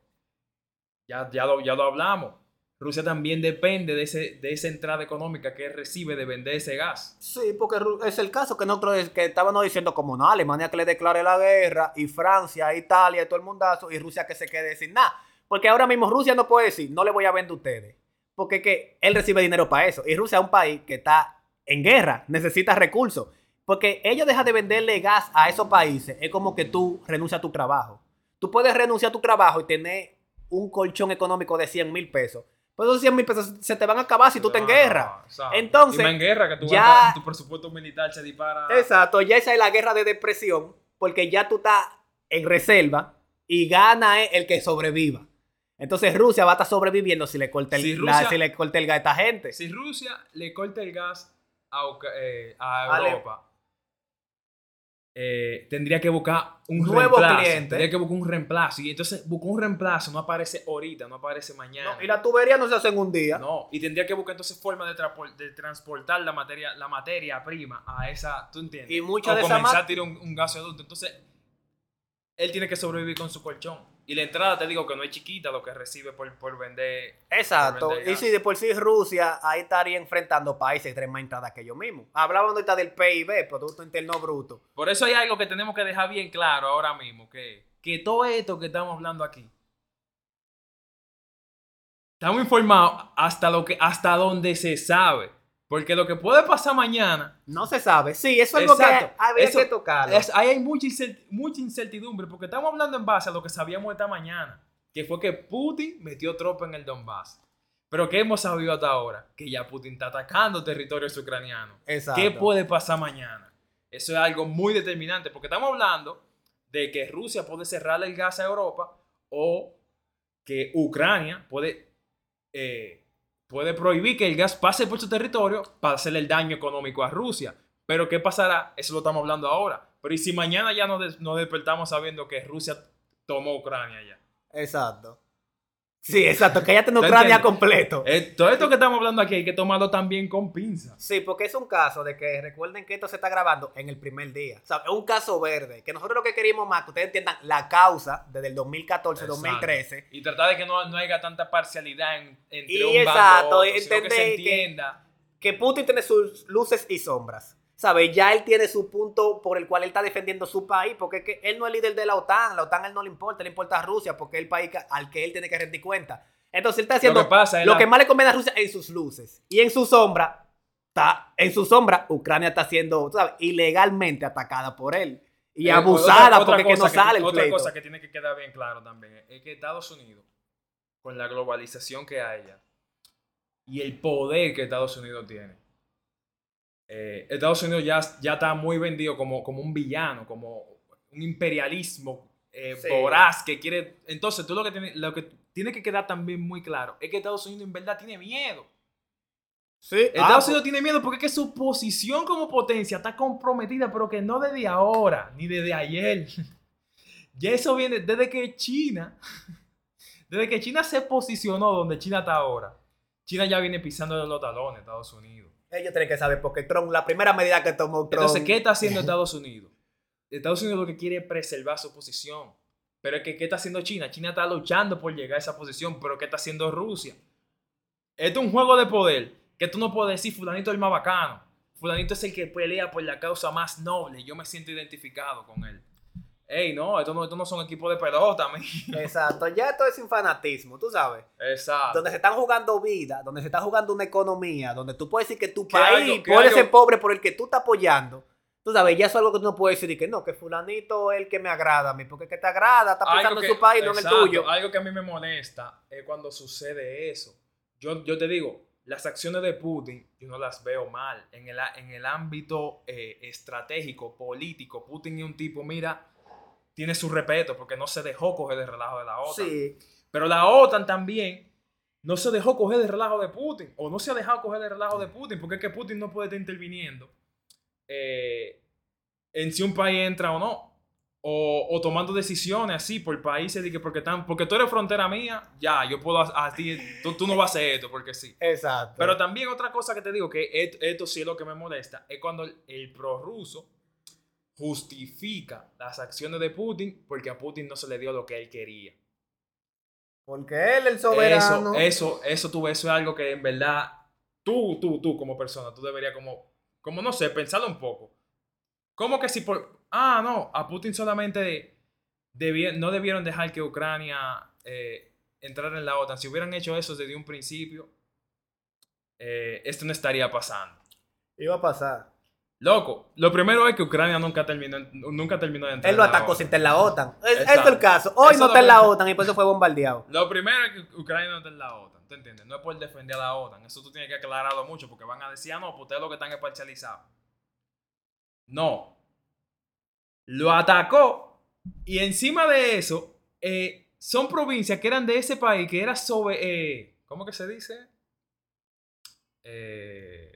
Ya, ya, lo, ya lo hablamos. Rusia también depende de, ese, de esa entrada económica que recibe de vender ese gas. Sí, porque es el caso que nosotros que estábamos diciendo como no, Alemania que le declare la guerra, y Francia, Italia, y todo el mundazo, y Rusia que se quede sin nada. Porque ahora mismo Rusia no puede decir, no le voy a vender a ustedes. Porque que él recibe dinero para eso. Y Rusia es un país que está en guerra, necesita recursos. Porque ellos dejan de venderle gas a esos países. Es como que tú renuncias a tu trabajo. Tú puedes renunciar a tu trabajo y tener un colchón económico de 100 mil pesos. Pero esos 100 mil pesos se te van a acabar si tú estás en guerra. ¿sabes? Entonces, en guerra, que tú ya- gastas- tu presupuesto militar se dispara. Exacto, ya esa es la guerra de depresión, porque ya tú estás en reserva y gana es el que sobreviva. Entonces Rusia va a estar sobreviviendo si le corta el, Si la- Rusia- si le corta el gas a esta gente. Si Rusia le corta el gas a, eh, a Ale- Europa, eh, tendría que buscar un Nuevo reemplazo. cliente. Tendría que buscar un reemplazo. Y entonces buscar un reemplazo no aparece ahorita, no aparece mañana. No, y la tubería no se hace en un día. No, y tendría que buscar entonces forma de, transportar la materia, la materia prima a esa, ¿tú entiendes? Y mucha o de esa comenzar ma- a tirar un, un gasoducto. Entonces, él tiene que sobrevivir con su colchón. Y la entrada, te digo que no es chiquita lo que recibe por, por vender. Exacto. por vender Y si de por sí Rusia ahí estaría enfrentando países tienen más entradas que ellos mismos. Hablaban ahorita del PIB, Producto Interno Bruto. Por eso hay algo que tenemos que dejar bien claro ahora mismo, que, que todo esto que estamos hablando aquí, estamos informados hasta, lo que, hasta donde se sabe. Porque lo que puede pasar mañana No se sabe. Sí, eso es Exacto. que habría Eso que ahí hay mucha, incert- mucha incertidumbre porque estamos hablando en base a lo que sabíamos esta mañana, que fue que Putin metió tropa en el Donbass. Pero ¿qué hemos sabido hasta ahora? Que ya Putin está atacando territorios ucranianos. Exacto. ¿Qué puede pasar mañana? Eso es algo muy determinante porque estamos hablando de que Rusia puede cerrarle el gas a Europa o que Ucrania puede, eh, puede prohibir que el gas pase por su territorio para hacerle el daño económico a Rusia. Pero ¿qué pasará? Eso lo estamos hablando ahora. Pero ¿y si mañana ya nos, des- nos despertamos sabiendo que Rusia tomó Ucrania ya? Exacto. Sí, exacto. Que ya tiene ¿Te Ucrania completo. Eh, todo esto que estamos hablando aquí hay que tomarlo también con pinzas. Sí, porque es un caso de que recuerden que esto se está grabando en el primer día. O sea, es un caso verde. Que nosotros lo que queríamos más, que ustedes entiendan la causa desde el 2014, Exacto. 2013. Y tratar de que no, no haya tanta parcialidad en- entre Y un bando exacto, y otro, sino que se que- entienda. Que Putin tiene sus luces y sombras. ¿Sabes? Ya él tiene su punto por el cual él está defendiendo su país. Porque es que él no es líder de la OTAN. La OTAN a él no le importa. Le importa a Rusia porque es el país que- al que él tiene que rendir cuenta. Entonces él está haciendo Lo que pasa lo la- que más le conviene a Rusia en sus luces. Y en su sombra, está, en su sombra, Ucrania está siendo, sabes, ilegalmente atacada por él. Y Eh, abusada otra- otra porque que no sale el Otra pleito. cosa que tiene que quedar bien claro también es que Estados Unidos, con la globalización que hay ya, y el poder que Estados Unidos tiene, eh, Estados Unidos ya, ya está muy vendido como, como un villano, como un imperialismo eh, Sí. voraz que quiere... Entonces, tú lo que, tiene, lo que tiene que quedar también muy claro es que Estados Unidos en verdad tiene miedo. Sí, Estados ah, pues, Unidos tiene miedo porque es que su posición como potencia está comprometida, pero que no desde ahora, ni desde ayer. Ya eso viene desde que China, desde que China se posicionó donde China está ahora. China ya viene pisando los talones, Estados Unidos. Ellos tienen que saber porque Trump, la primera medida que tomó Trump. Entonces, ¿qué está haciendo Estados Unidos? Estados Unidos lo que quiere es preservar su posición. Pero es que, ¿qué está haciendo China? China está luchando por llegar a esa posición, pero ¿qué está haciendo Rusia? Esto es un juego de poder que tú no puedes decir fulanito es el más bacano. Fulanito es el que pelea por la causa más noble. Yo me siento identificado con él. Ey, no, esto no, esto no son equipos de pelota, man. Exacto, ya esto es un fanatismo, tú sabes. Exacto. Donde se están jugando vida, donde se está jugando una economía, donde tú puedes decir que tu Que país que algo- ser pobre por el que tú estás apoyando. Tú sabes, ya es algo que tú no puedes decir y que no, que fulanito es el que me agrada a mí, porque el que te agrada está pensando Algo en que- su país, no en el tuyo. Algo que a mí me molesta es cuando sucede eso. Yo, yo te digo, las acciones de Putin, yo no las veo mal. En el, en el ámbito eh, estratégico, político, Putin es un tipo, mira, tiene su respeto porque no se dejó coger el relajo de la OTAN. Sí. Pero la OTAN también no se dejó coger el relajo de Putin, o no se ha dejado coger el relajo de Putin, porque es que Putin no puede estar interviniendo eh, en si un país entra o no. O, o, tomando decisiones así por países de que porque, están, porque tú eres frontera mía, ya, yo puedo a, ti, tú, tú, no vas a hacer esto porque sí. Exacto. Pero también otra cosa que te digo, que esto, esto sí es lo que me molesta, es cuando el, el prorruso justifica las acciones de Putin porque a Putin no se le dio lo que él quería. Porque él, el soberano. Eso, eso, eso, tú, eso es algo que en verdad tú, tú, tú como persona, tú deberías como, como no sé, pensarlo un poco. ¿Cómo que si por... Ah, no, a Putin solamente no debieron dejar que Ucrania eh, entrara en la OTAN. Si hubieran hecho eso desde un principio, eh, esto no estaría pasando. Iba a pasar. Loco, lo primero es que Ucrania nunca terminó, nunca terminó de entrar. Él lo atacó sin estar en la OTAN. Es, es el caso. Hoy eso no está en la OTAN y por eso fue bombardeado. Lo primero es que Ucrania no está en la OTAN. ¿Tú entiendes? No es por defender a la OTAN. Eso tú tienes que aclararlo mucho porque van a decir, ah, no, pues ustedes lo que están es. No. Lo atacó y encima de eso, eh, son provincias que eran de ese país, que era sobre. Eh, ¿Cómo que se dice? Eh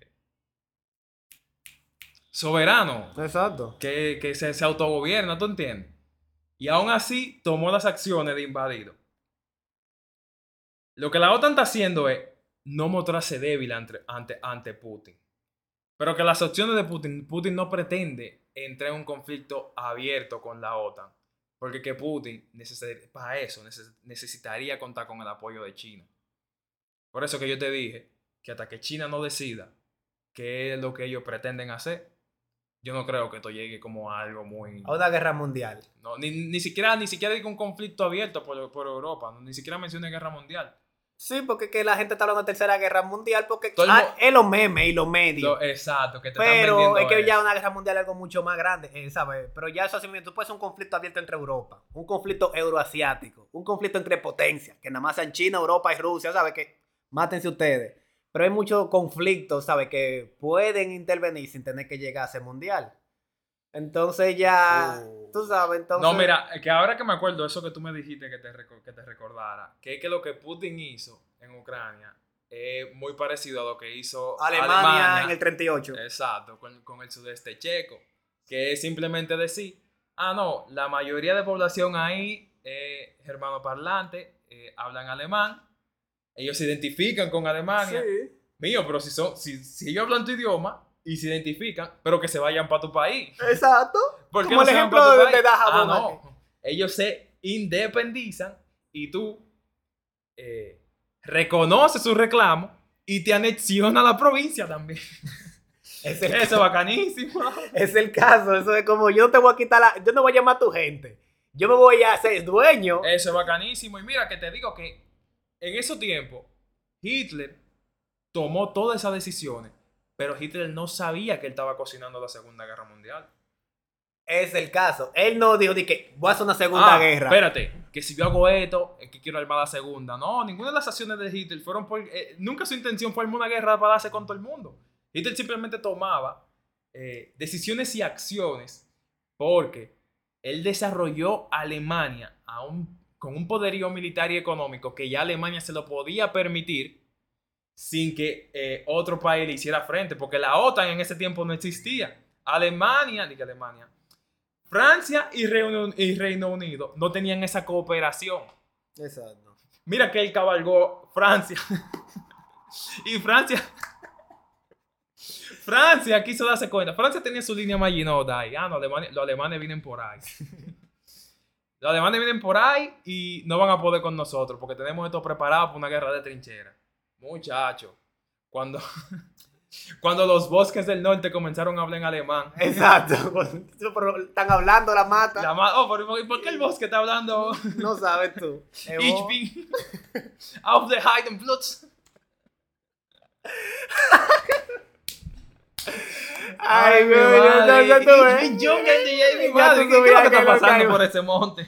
soberano. Exacto. Que, que se, se, autogobierna, ¿tú entiendes? Y aún así tomó las acciones de invadido. Lo que la OTAN está haciendo es no mostrarse débil ante, ante, ante Putin. Pero que las opciones de Putin, Putin no pretende entrar en un conflicto abierto con la OTAN. Porque que Putin, para eso, necesitaría contar con el apoyo de China. Por eso que yo te dije que hasta que China no decida qué es lo que ellos pretenden hacer, yo no creo que esto llegue como a algo muy... A una guerra mundial. No, ni, ni siquiera, ni siquiera digo un conflicto abierto por, por Europa, ni siquiera mencione guerra mundial. Sí, porque que la gente está hablando de tercera guerra mundial porque ah, es los memes y los medios. Lo, exacto, que te Pero es que ya una guerra mundial es algo mucho más grande, eh, ¿sabes? Pero ya eso así, tú puedes un conflicto abierto entre Europa, un conflicto euroasiático, un conflicto entre potencias, que nada más sean China, Europa y Rusia, ¿sabes? Que mátense ustedes. Pero hay muchos conflictos, ¿sabes? Que pueden intervenir sin tener que llegar a ser mundial. Entonces ya, uh. tú sabes, entonces... No, mira, que ahora que me acuerdo, eso que tú me dijiste que te, que te recordara, que es que lo que Putin hizo en Ucrania es muy parecido a lo que hizo Alemania, en el 38. Exacto, con, con, el sudeste checo, que es simplemente decir, ah, no, la mayoría de población ahí es germano parlante, eh, hablan alemán, ellos se identifican con Alemania. Sí. Mío, pero si, son, si, si ellos hablan tu idioma y se identifican, pero que se vayan para tu país. Exacto. Como el ejemplo de, de ah, no. Ellos se independizan y tú eh, reconoces su reclamo y te anexiona la provincia también. Es eso es bacanísimo. Es el caso. Eso es como yo te voy a quitar la. Yo no voy a llamar a tu gente. Yo me voy a hacer dueño. Eso es bacanísimo. Y mira que te digo que en ese tiempo, Hitler tomó todas esas decisiones, pero Hitler no sabía que él estaba cocinando la Segunda Guerra Mundial. Es el caso. Él no dijo de que voy a hacer una segunda ah, guerra. Espérate, que si yo hago esto, es que quiero armar la segunda. No, ninguna de las acciones de Hitler fueron por. Eh, nunca su intención fue armar una guerra para darse con todo el mundo. Hitler simplemente tomaba eh, decisiones y acciones porque él desarrolló Alemania a un con un poderío militar y económico que ya Alemania se lo podía permitir sin que eh, otro país le hiciera frente, porque la OTAN en ese tiempo no existía. Alemania, diga Alemania, Francia y Reino, y Reino Unido no tenían esa cooperación. Exacto. Mira que él cabalgó Francia. y Francia. Francia quiso darse cuenta. Francia tenía su línea Maginot ahí. Ah, no, los alemanes vienen por ahí. Los alemanes vienen por ahí y no van a poder con nosotros porque tenemos esto preparado para una guerra de trinchera. Muchachos, cuando, cuando los bosques del norte comenzaron a hablar en alemán. Exacto, están hablando la mata. La oh, ¿por, qué el bosque está hablando? No sabes tú. Ich bin auf der Heidenplatz. Ay, güey, no, no, no, ¿Qué es lo que está pasando por ese monte?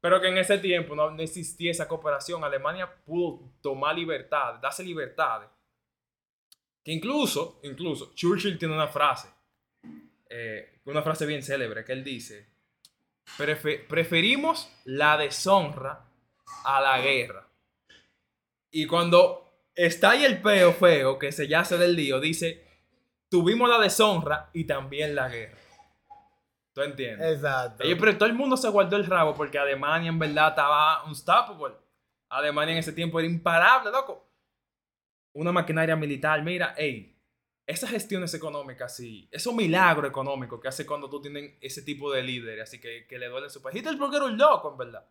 Pero que en ese tiempo no, no existía esa cooperación. Alemania pudo tomar libertad, darse libertades. Que incluso, incluso, Churchill tiene una frase, eh, una frase bien célebre, que él dice, "Prefe- preferimos la deshonra a la guerra. Y cuando está ahí el peo feo, que se yace del lío, dice, tuvimos la deshonra y también la guerra. ¿Tú entiendes? Exacto. Oye, pero todo el mundo se guardó el rabo porque Alemania en verdad estaba unstoppable. Alemania en ese tiempo era imparable, loco. Una maquinaria militar, mira, ey, esas gestiones económicas, sí, esos milagros económicos que hace cuando tú tienes ese tipo de líderes, así que, que le duele su país. Hitler porque era un loco, en verdad.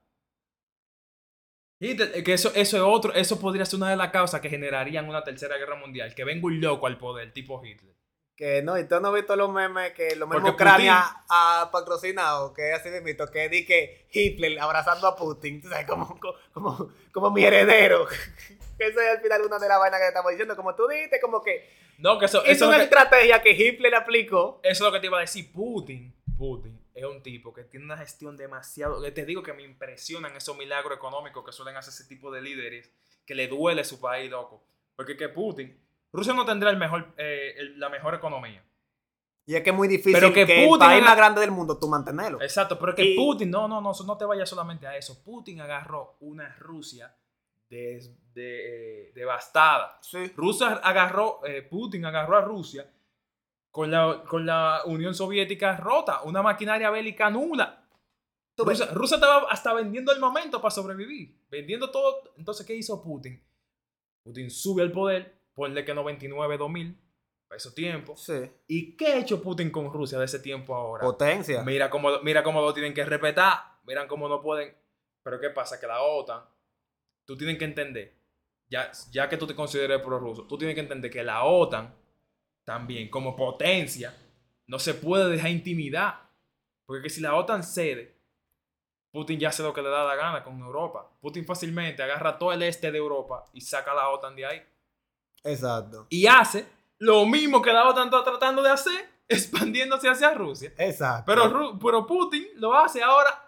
Eh, que eso, eso es otro, eso podría ser una de las causas que generarían una tercera guerra mundial, que venga un loco al poder, tipo Hitler. Que no, y tú no has visto los memes que los mismos Ucrania ha patrocinado, que es así de mito, que di que Hitler abrazando a Putin, tú sabes, como, como, como mi heredero. Eso es al final una de las vainas que estamos diciendo, como tú dijiste, como que No, que eso, es eso, una es lo que- estrategia que Hitler aplicó. Eso es lo que te iba a decir. Putin, Putin es un tipo que tiene una gestión demasiado. Te digo que me impresionan esos milagros económicos que suelen hacer ese tipo de líderes que le duele su país, loco. Porque que Putin, Rusia no tendrá el mejor, eh, el- la mejor economía. Y es que es muy difícil Pero que que, Putin el país haga- más grande del mundo tú mantenerlo. Exacto, pero que Y- Putin, no, no, no, no te vayas solamente a eso. Putin agarró una Rusia des- de- eh, devastada. Sí. Rusia agarró, eh, Putin agarró a Rusia con la, con la Unión Soviética rota, una maquinaria bélica nula. Rusia, Rusia estaba hasta vendiendo el momento para sobrevivir, vendiendo todo. Entonces, ¿qué hizo Putin? Putin sube al poder, ponle que 99, 2000, para esos tiempos. Sí. ¿Y qué ha hecho Putin con Rusia de ese tiempo ahora? Potencia. Mira cómo, mira cómo lo tienen que respetar, miran cómo no pueden. Pero ¿qué pasa? Que la OTAN, tú tienes que entender, ya, ya que tú te consideres prorruso, tú tienes que entender que la OTAN también, como potencia, no se puede dejar intimidar. Porque que si la OTAN cede, Putin ya hace lo que le da la gana con Europa. Putin fácilmente agarra todo el este de Europa y saca a la OTAN de ahí. Exacto. Y hace lo mismo que la OTAN está tratando de hacer, expandiéndose hacia Rusia. Exacto. Pero, pero Putin lo hace ahora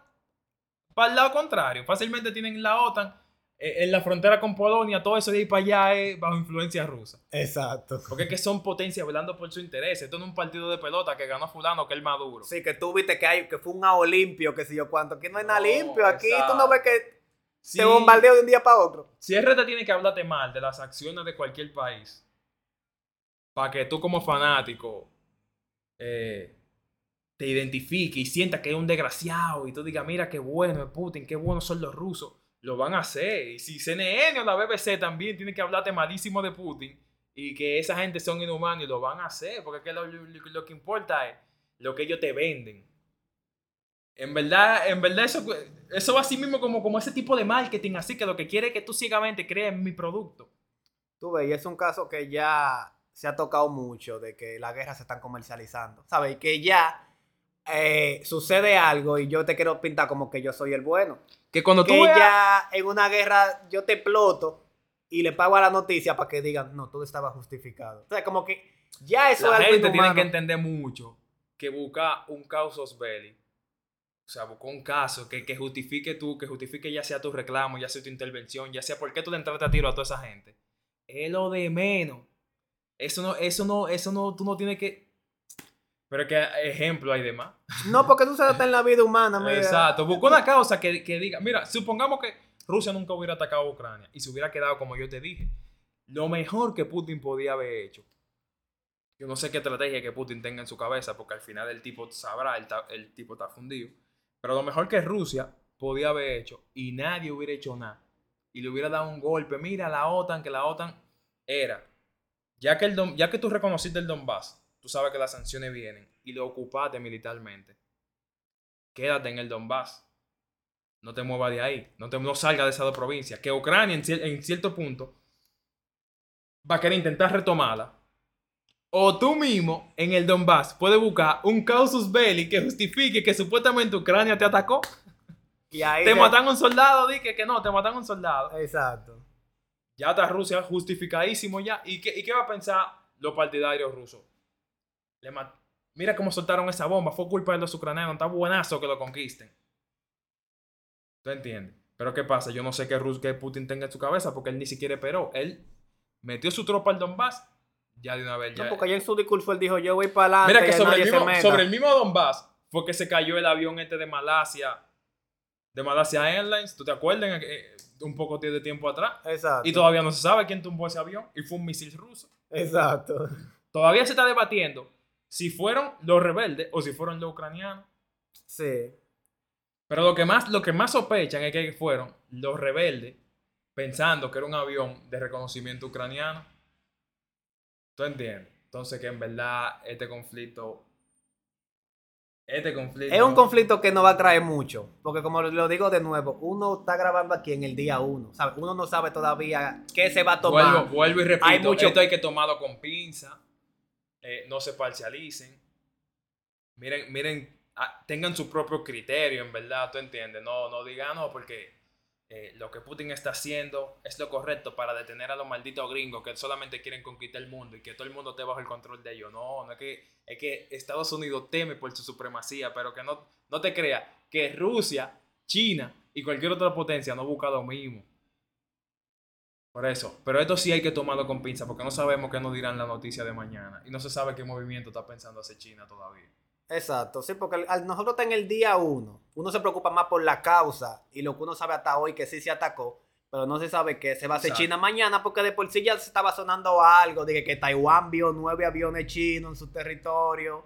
para el lado contrario. Fácilmente tienen la OTAN en la frontera con Polonia, todo eso de ahí para allá es bajo influencia rusa. Exacto. Porque es que son potencias velando por su interés. Esto no es un partido de pelota que ganó fulano que es el Maduro. Sí, que tú viste que hay, que fue un AO limpio, que si yo cuánto. Aquí no hay nada No, limpio. Aquí tú no ves que se bombardeo de un día para otro. si RT tiene que hablarte mal de las acciones de cualquier país, para que tú como fanático eh, te identifiques y sientas que es un desgraciado y tú digas, mira qué bueno es Putin, qué buenos son los rusos, lo van a hacer. Y si CNN o la BBC también tiene que hablarte malísimo de Putin y que esa gente son inhumanos lo van a hacer, porque es que lo, que importa es lo que ellos te venden. En verdad, en verdad eso, eso va así mismo como, como ese tipo de marketing, así que lo que quiere es que tú ciegamente creas en mi producto. Tú ves, y es un caso que ya se ha tocado mucho de que las guerras se están comercializando. ¿Sabes? Que ya eh, sucede algo y yo te quiero pintar como que yo soy el bueno. Que cuando tú veas- ya en una guerra yo te exploto y le pago a la noticia para que digan, no, todo estaba justificado. O sea, como que ya eso la es gente tiene que entender mucho que busca un causus belli. O sea, busca un caso que, que justifique tú, que justifique ya sea tu reclamo, ya sea tu intervención, ya sea por qué tú le entraste a tiro a toda esa gente. Es lo de menos. Eso no, eso no, eso no, tú no tienes que. Pero es que ejemplo hay demás. No, porque tú está en la vida humana, mira. Exacto. Busca una causa que, que diga. Mira, supongamos que Rusia nunca hubiera atacado a Ucrania y se hubiera quedado como yo te dije. Lo mejor que Putin podía haber hecho. Yo no sé qué estrategia que Putin tenga en su cabeza, porque al final el tipo sabrá, el, ta- el tipo está fundido. Pero lo mejor que Rusia podía haber hecho y nadie hubiera hecho nada. Y le hubiera dado un golpe. Mira la OTAN, que la OTAN era. Ya que, el ya que tú reconociste el Donbass, tú sabes que las sanciones vienen y lo ocupaste militarmente. Quédate en el Donbass. No te muevas de ahí. No, te, no salgas de esas dos provincias. Que Ucrania en, cier- en cierto punto va a querer intentar retomarla. O tú mismo en el Donbass puedes buscar un causus belli que justifique que supuestamente Ucrania te atacó. Y ahí Te se- matan un soldado, di que, que no, te matan un soldado. Exacto. Ya está Rusia justificadísimo ya. ¿Y qué, y qué va a pensar los partidarios rusos? Le Mira cómo soltaron esa bomba. Fue culpa de los ucranianos. Está buenazo que lo conquisten. ¿Tú entiendes? Pero ¿qué pasa? Yo no sé qué, Rus- qué Putin tenga en su cabeza porque él ni siquiera esperó. Él metió su tropa al Donbass, ya de una vez. Ya. No, porque ya en su discurso él dijo, yo voy para adelante. Mira que sobre el, mismo, meta". sobre el mismo Donbass fue que se cayó el avión este de Malasia, de Malasia Airlines. ¿Tú te acuerdas? Eh, un poco de tiempo atrás. Exacto. Y todavía no se sabe quién tumbó ese avión y fue un misil ruso. Exacto. Todavía se está debatiendo si fueron los rebeldes o si fueron los ucranianos. Sí. Pero lo que más, lo que más sospechan es que fueron los rebeldes pensando que era un avión de reconocimiento ucraniano. ¿Tú entiendes? Entonces que en verdad este conflicto... Este conflicto... Es un conflicto que no va a traer mucho. Porque como lo digo de nuevo, uno está grabando aquí en el día uno. ¿sabe? Uno no sabe todavía qué se va a tomar. Vuelvo, vuelvo y repito, Hay mucho- esto hay que tomarlo con pinza. Eh, no se parcialicen. Miren, miren, ah, tengan su propio criterio, en verdad, ¿tú entiendes? No, no digan, no, porque eh, lo que Putin está haciendo es lo correcto para detener a los malditos gringos que solamente quieren conquistar el mundo y que todo el mundo esté bajo el control de ellos. No, no es que, es que Estados Unidos teme por su supremacía, pero que no, no te creas que Rusia, China y cualquier otra potencia no busca lo mismo. Por eso, pero esto sí hay que tomarlo con pinza porque no sabemos qué nos dirán la noticia de mañana y no se sabe qué movimiento está pensando hacer China todavía. Exacto, sí, porque al- nosotros está en el día uno, uno se preocupa más por la causa y lo que uno sabe hasta hoy que sí se atacó, pero no se sabe que se va a hacer Exacto. China mañana porque de por sí ya se estaba sonando algo de que, que Taiwán vio nueve aviones chinos en su territorio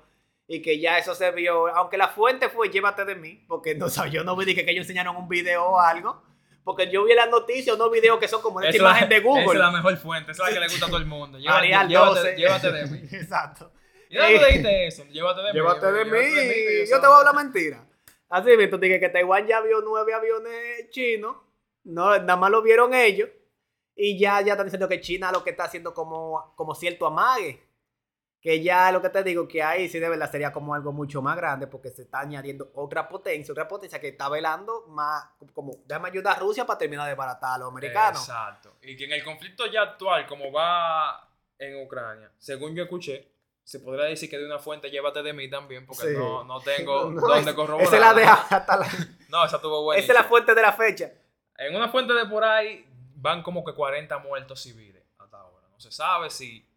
y que ya eso se vio, aunque la fuente fue llévate de mí, porque no sabía, yo no vi que, que ellos enseñaron un video o algo, porque yo vi las noticias, unos videos que son como Esa imagen es de Google. Esa es la mejor fuente, esa es la que le gusta a todo el mundo. Llévate, Arial llévate, 12. llévate de mí. Exacto. ¿Y dónde tú dijiste eso? Llévate de mí. Llévate de mí. Yo te voy a hablar mentira. Así mismo, dije que Taiwán ya vio nueve aviones chinos. No, nada más lo vieron ellos. Y ya, ya están diciendo que China lo que está haciendo como, como cierto amague. Que ya lo que te digo, que ahí sí de verdad sería como algo mucho más grande porque se está añadiendo otra potencia, otra potencia que está velando más, como, déjame ayudar a Rusia para terminar de baratar a los americanos. Exacto. Y que en el conflicto ya actual, como va en Ucrania, según yo escuché, se podría decir que de una fuente llévate de mí también, porque Sí. no, no tengo No, dónde corroborar. Esa es la de hasta la- No, esa tuvo buena. esa es la fuente de la fecha. En una fuente de por ahí van como que 40 muertos civiles hasta ahora. No se sabe si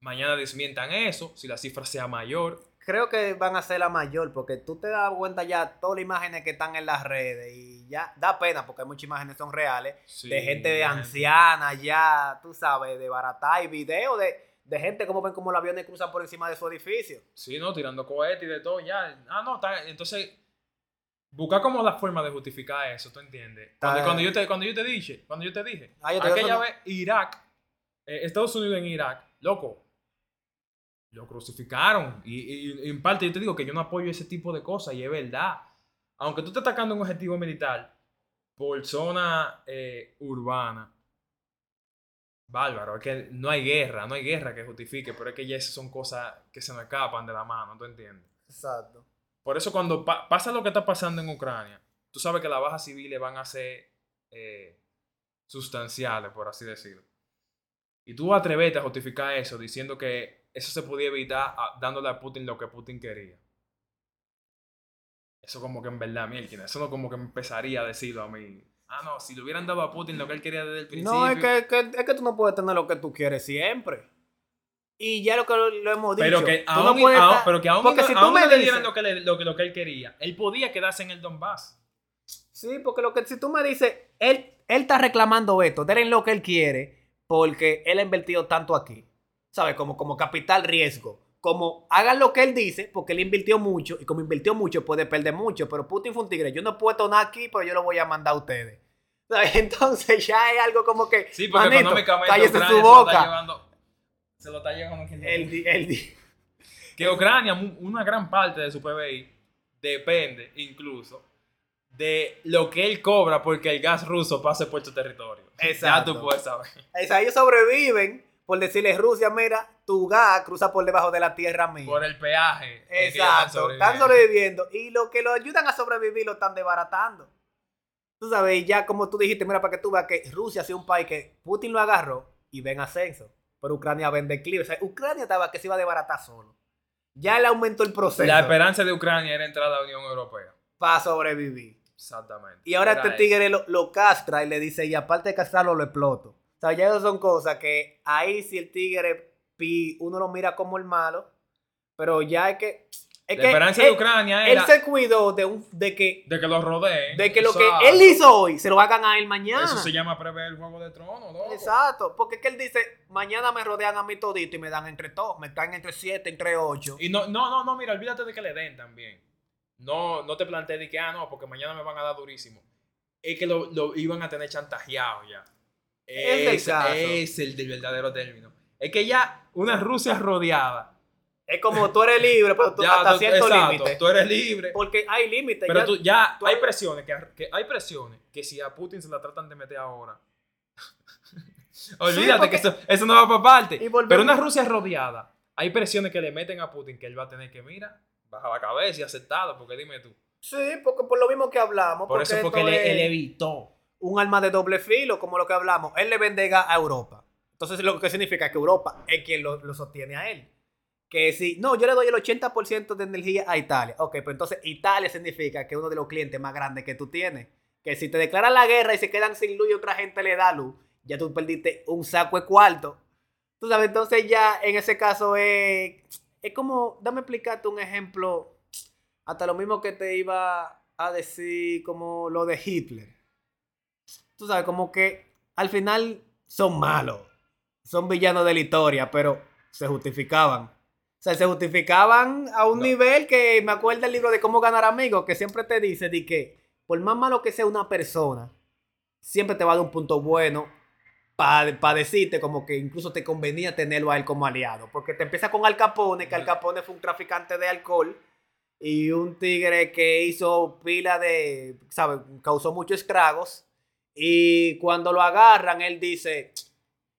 mañana desmientan eso, si la cifra sea mayor. Creo que van a ser la mayor, porque tú te das cuenta ya todas las imágenes que están en las redes y ya da pena porque muchas imágenes son reales Sí, de gente de anciana ya, tú sabes, de barata y videos de, de gente como ven como los aviones cruzan por encima de su edificio. Sí, no, tirando cohetes y de todo, ya. Ah, no, está- entonces, busca como la forma de justificar eso, ¿tú entiendes? Cuando, cuando yo te, cuando yo te dije, cuando yo te dije, Ah, yo te- aquella vez Irak, eh, Estados Unidos en Irak, loco, lo crucificaron. Y, y- y en parte yo te digo que yo no apoyo ese tipo de cosas y es verdad. Aunque tú estés atacando un objetivo militar por zona eh, urbana, bárbaro, es que no hay guerra, no hay guerra que justifique, pero es que ya esas son cosas que se nos escapan de la mano, ¿tú entiendes? Exacto. Por eso cuando pa- pasa lo que está pasando en Ucrania, tú sabes que las bajas civiles van a ser eh, sustanciales, por así decirlo. Y tú atrevete a justificar eso diciendo que eso se podía evitar a- dándole a Putin lo que Putin quería. Eso como que en verdad, mierda, eso no como que empezaría a decirlo a mí. Ah, no, si le hubieran dado a Putin lo que él quería desde el principio. No, es que, que- es que tú no puedes tener lo que tú quieres siempre. Y ya lo que lo, lo hemos dicho. Pero que, aún, no puedes aún- estar- pero que aún, porque no- si tú aún me le dices- dieran lo que, le- lo, que, lo que él quería, él podía quedarse en el Donbass. Sí, porque lo que si tú me dices, él, él está reclamando esto, denle lo que él quiere, porque él ha invertido tanto aquí. ¿Sabes? Como, como capital riesgo. Como hagan lo que él dice, porque él invirtió mucho, y como invirtió mucho, puede perder mucho. Pero Putin fue un tigre. Yo no puedo tonar aquí, pero yo lo voy a mandar a ustedes. ¿Sabes? Entonces ya es algo como que. Sí, porque manito, económicamente Ucrania su se lo está boca. llevando. Se lo está llevando él di- Que Ucrania, una gran parte de su PBI, depende incluso de lo que él cobra porque el gas ruso pase por su territorio. Exacto. Ya tú puedes saber. o sea, ellos sobreviven por decirle Rusia, mira, tu gas cruza por debajo de la tierra mía. Por el peaje. Exacto, están sobreviviendo. Y lo que lo ayudan a sobrevivir lo están desbaratando. Tú sabes, ya como tú dijiste, mira, para que tú veas que Rusia ha sido un país que Putin lo agarró y ven ascenso. Pero Ucrania ven declive. O sea, Ucrania estaba que se iba a desbaratar solo. Ya le aumentó el proceso La esperanza de Ucrania era entrar a la Unión Europea. para sobrevivir. Exactamente. Y ahora Era este tigre lo, lo castra y le dice, y aparte de castrarlo, lo exploto. O sea, ya esas son cosas que ahí si el tigre pi, uno lo mira como el malo, pero ya es que... Es La que esperanza él, de Ucrania él era se cuidó de, un, de que, de que los rodeen. de que lo Exacto. que él hizo hoy se lo hagan a él mañana. Eso se llama prever el juego de tronos, loco. Exacto, porque es que él dice, mañana me rodean a mí todito y me dan entre todos, me caen entre siete, entre ocho. Y no, no, no, no, mira, olvídate de que le den también. No, no te plantees de que, ah, no, porque mañana me van a dar durísimo. Es que lo, lo iban a tener chantajeado ya. Es es el del verdadero término. Es que ya una Rusia rodeada. Es como tú eres libre, pero tú ya, hasta tú- cierto exacto, límite. Tú eres libre. Porque hay límites. Pero ya- tú, ya tú hay presiones que, que hay presiones que si a Putin se la tratan de meter ahora. Olvídate porque- que eso, eso no va para parte. Pero una Rusia rodeada, hay presiones que le meten a Putin que él va a tener que, mira, bajar la cabeza y aceptarlo, porque dime tú. Sí, porque por lo mismo que hablamos. Por eso porque esto él, es él evitó. Un arma de doble filo, como lo que hablamos. Él le vende gas a Europa. Entonces, lo que significa que Europa es quien lo, lo sostiene a él. Que si, no, yo le doy el 80% de energía a Italia. Ok, pues entonces Italia significa que es uno de los clientes más grandes que tú tienes. Que si te declaran la guerra y se quedan sin luz y otra gente le da luz, ya tú perdiste un saco de cuarto. Tú sabes, entonces ya en ese caso es, es como, dame explicarte un ejemplo, hasta lo mismo que te iba a decir como lo de Hitler. Tú sabes, como que al final son malos, son villanos de la historia, pero se justificaban. O sea, se justificaban a un No. nivel que me acuerdo el libro de cómo ganar amigos, que siempre te dice de que por más malo que sea una persona, siempre te va a dar un punto bueno para decirte como que incluso te convenía tenerlo a él como aliado. Porque te empieza con Al Capone, que Al Capone fue un traficante de alcohol y un tigre que hizo pila de, ¿sabes? Causó muchos estragos. Y cuando lo agarran, él dice,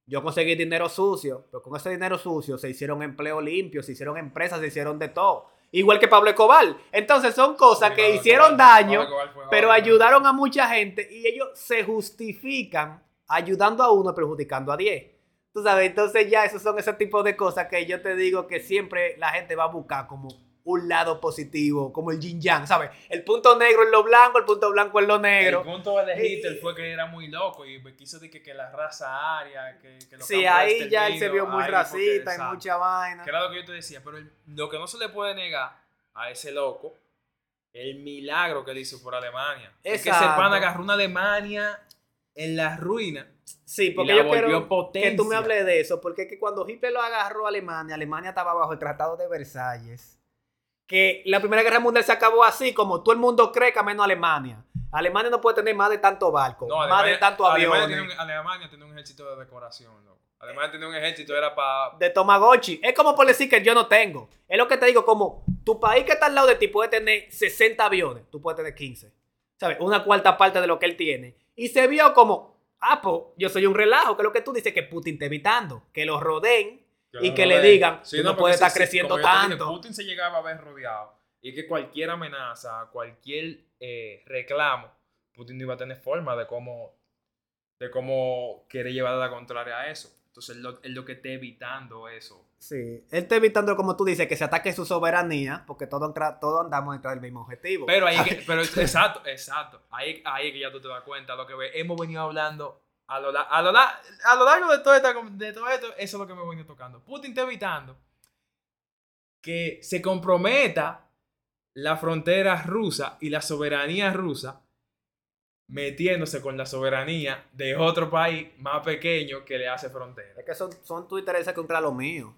yo conseguí dinero sucio, pero con ese dinero sucio se hicieron empleos limpios, se hicieron empresas, se hicieron de todo. Igual que Pablo Escobar. Entonces son cosas que hicieron daño, pero ayudaron a mucha gente y ellos se justifican ayudando a uno perjudicando a 10. Tú sabes, entonces ya esos son ese tipo de cosas que yo te digo que siempre la gente va a buscar como un lado positivo, como el yin yang, ¿sabes? El punto negro en lo blanco, el punto blanco en lo negro. El punto de Hitler fue que era muy loco y quiso decir que, que la raza aria, que, que los Sí, ahí ya él se vio muy racista y mucha vaina. Que era lo que yo te decía, pero el- lo que no se le puede negar a ese loco, el milagro que él hizo por Alemania. Es que ese Exacto. pan agarró una Alemania en la ruina. Sí, y porque la yo quiero potencia. que tú me hables de eso, porque es que cuando Hitler lo agarró a Alemania, Alemania estaba bajo el Tratado de Versalles. Que la Primera Guerra Mundial se acabó así, como todo el mundo cree que menos Alemania. Alemania no puede tener más de tanto barco, No, más de tanto avión. Alemania tiene un ejército de decoración, loco. Alemania tiene un ejército, era para... de Tomagotchi. Es como por decir que yo no tengo. Es lo que te digo, como tu país que está al lado de ti puede tener 60 aviones, tú puedes tener 15. ¿Sabes? Una cuarta parte de lo que él tiene. Y se vio como, ah, pues yo soy un relajo, que es lo que tú dices que Putin está evitando, que lo rodeen y que le digan, tú no puedes estar sí, sí, creciendo dije, tanto. Putin se llegaba a ver rodeado. Y que cualquier amenaza, cualquier eh, reclamo, Putin no iba a tener forma de cómo, de cómo quiere llevar a la contraria a eso. Entonces él lo, él lo que está evitando eso. Sí, él está evitando, como tú dices, que se ataque su soberanía, porque todos todos andamos detrás del mismo objetivo. Pero ahí, que- pero exacto, exacto. Ahí, ahí es que ya tú te das cuenta lo que ve- hemos venido hablando a lo, la- a lo, la- a lo largo de todo, esta, de todo esto. Eso es lo que me venido tocando. Putin está evitando que se comprometa la frontera rusa y la soberanía rusa metiéndose con la soberanía de otro país más pequeño que le hace frontera. Es que son, son tus intereses contra los míos.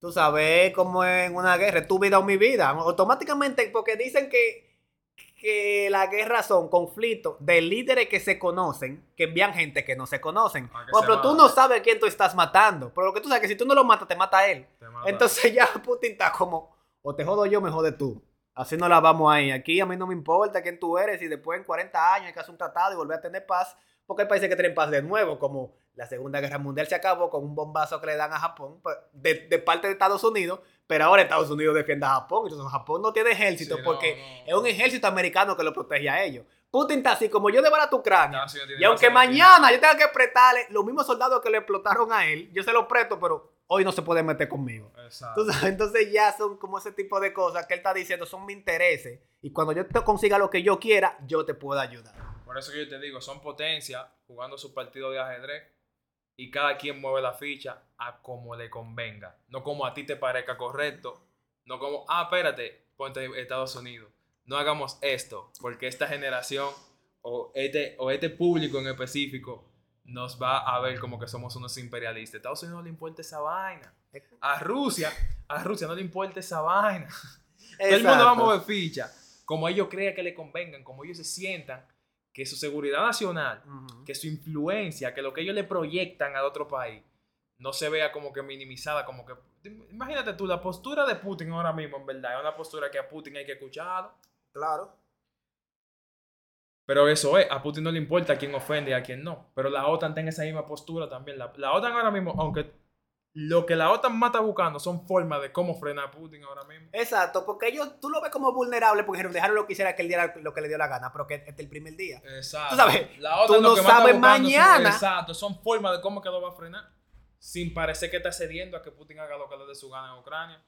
Tú sabes cómo es en una guerra, tu vida o mi vida. Automáticamente, porque dicen que, que la guerra son conflictos de líderes que se conocen, que envían gente que no se conocen. Ah, Bueno, pero tú no sabes quién tú estás matando. Pero lo que tú sabes es que si tú no lo matas, te mata él. Te mata. Entonces ya Putin está como, o te jodo yo, me jode tú. Así no la vamos ahí. Aquí a mí no me importa quién tú eres y después en 40 años hay que hacer un tratado y volver a tener paz. Porque hay países que tienen paz de nuevo, como la Segunda Guerra Mundial se acabó con un bombazo que le dan a Japón pues, de, de parte de Estados Unidos, pero ahora Estados Unidos defiende a Japón. Entonces Japón no tiene ejército Sí, no, porque no. es un ejército americano que lo protege a ellos. Putin está así, como yo desbarato Ucrania. Estados Unidos tiene Y aunque de mañana yo tenga que prestarle los mismos soldados que le explotaron a él, yo se los presto, pero hoy no se puede meter conmigo. Sabes, entonces ya son como ese tipo de cosas que él está diciendo, son mis intereses. Y cuando yo te consiga lo que yo quiera, yo te puedo ayudar. Por eso que yo te digo, son potencias jugando su partido de ajedrez y cada quien mueve la ficha a como le convenga. No como a ti te parezca correcto. No como, ah, espérate, ponte Estados Unidos. No hagamos esto porque esta generación o este, o este público en específico nos va a ver como que somos unos imperialistas. A Estados Unidos no le importa esa vaina. A Rusia, a Rusia no le importa esa vaina. Todo el mundo va a mover ficha. Como ellos crean que le convengan, como ellos se sientan que su seguridad nacional, que su influencia, que lo que ellos le proyectan al otro país, no se vea como que minimizada, como que... Imagínate tú, la postura de Putin ahora mismo, en verdad, es una postura que a Putin hay que escuchar. Claro. Pero eso es, a Putin no le importa a quién ofende y a quién no. Pero la OTAN tiene esa misma postura también. La, la OTAN ahora mismo, aunque lo que la OTAN está buscando son formas de cómo frenar a Putin ahora mismo. Exacto, porque ellos, tú lo ves como vulnerable porque dejaron lo que hiciera que él diera lo que le dio la gana, pero que este es el primer día. Exacto. Tú sabes, la tú OTAN lo no que sabes son- mañana. exacto, son formas de cómo que lo va a frenar. Sin parecer que está cediendo a que Putin haga lo que le dé su gana en Ucrania.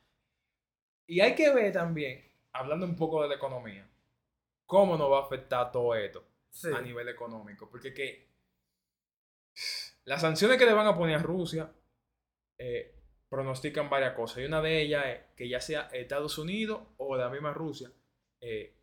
Y hay que ver también, hablando un poco de la economía, cómo nos va a afectar todo esto Sí. a nivel económico. Porque que las sanciones que le van a poner a Rusia eh, pronostican varias cosas. Y una de ellas es que ya sea Estados Unidos o la misma Rusia eh,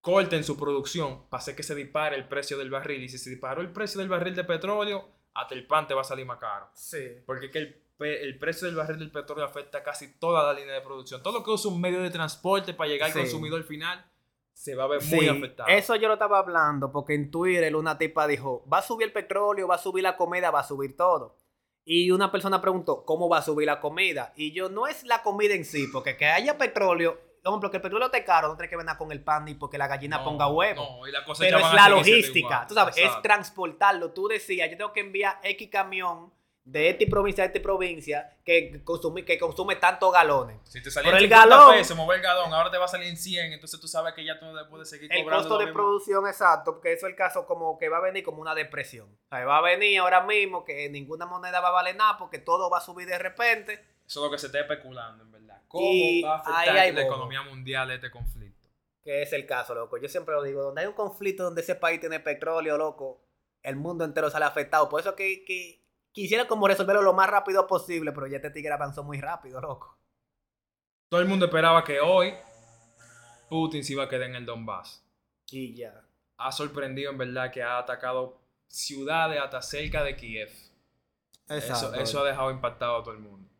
corten su producción para hacer que se dispare el precio del barril. Y si se disparó el precio del barril de petróleo, hasta el pan te va a salir más caro. Sí. Porque que el, el precio del barril del petróleo afecta casi toda la línea de producción. Todo lo que usa un medio de transporte para llegar Sí. al consumidor final se va a ver muy Sí, afectado. eso yo lo estaba hablando porque en Twitter una tipa dijo, va a subir el petróleo, va a subir la comida, va a subir todo. Y una persona preguntó, ¿cómo va a subir la comida? Y yo, no es la comida en sí, porque que haya petróleo, por ejemplo, que el petróleo esté caro, no tiene que venir con el pan ni porque la gallina No, ponga huevo. no, y la cosecha Pero es la logística, igual. tú sabes, es transportarlo. Tú decías, yo tengo que enviar X camión de esta provincia a esta provincia que consume, que consume tantos galones. Si te salía el 50 galón. pesos, mover el galón, ahora te va a salir en 100, entonces tú sabes que ya tú no puedes seguir El cobrando costo lo de mismo. producción, exacto, porque eso es el caso como que va a venir como una depresión. O sea, va a venir ahora mismo que ninguna moneda va a valer nada porque todo va a subir de repente. Eso es lo que se está especulando, en verdad. ¿Cómo Y va a afectar la economía mundial este conflicto? Que es el caso, loco. Yo siempre lo digo, donde hay un conflicto donde ese país tiene petróleo, loco, el mundo entero sale afectado. Por eso que, que quisiera como resolverlo lo más rápido posible, pero ya este tigre avanzó muy rápido, loco. Todo el mundo esperaba que hoy Putin se iba a quedar en el Donbass. Y ya. Ha sorprendido, en verdad, que ha atacado ciudades hasta cerca de Kiev. Eso, eso ha dejado impactado a todo el mundo.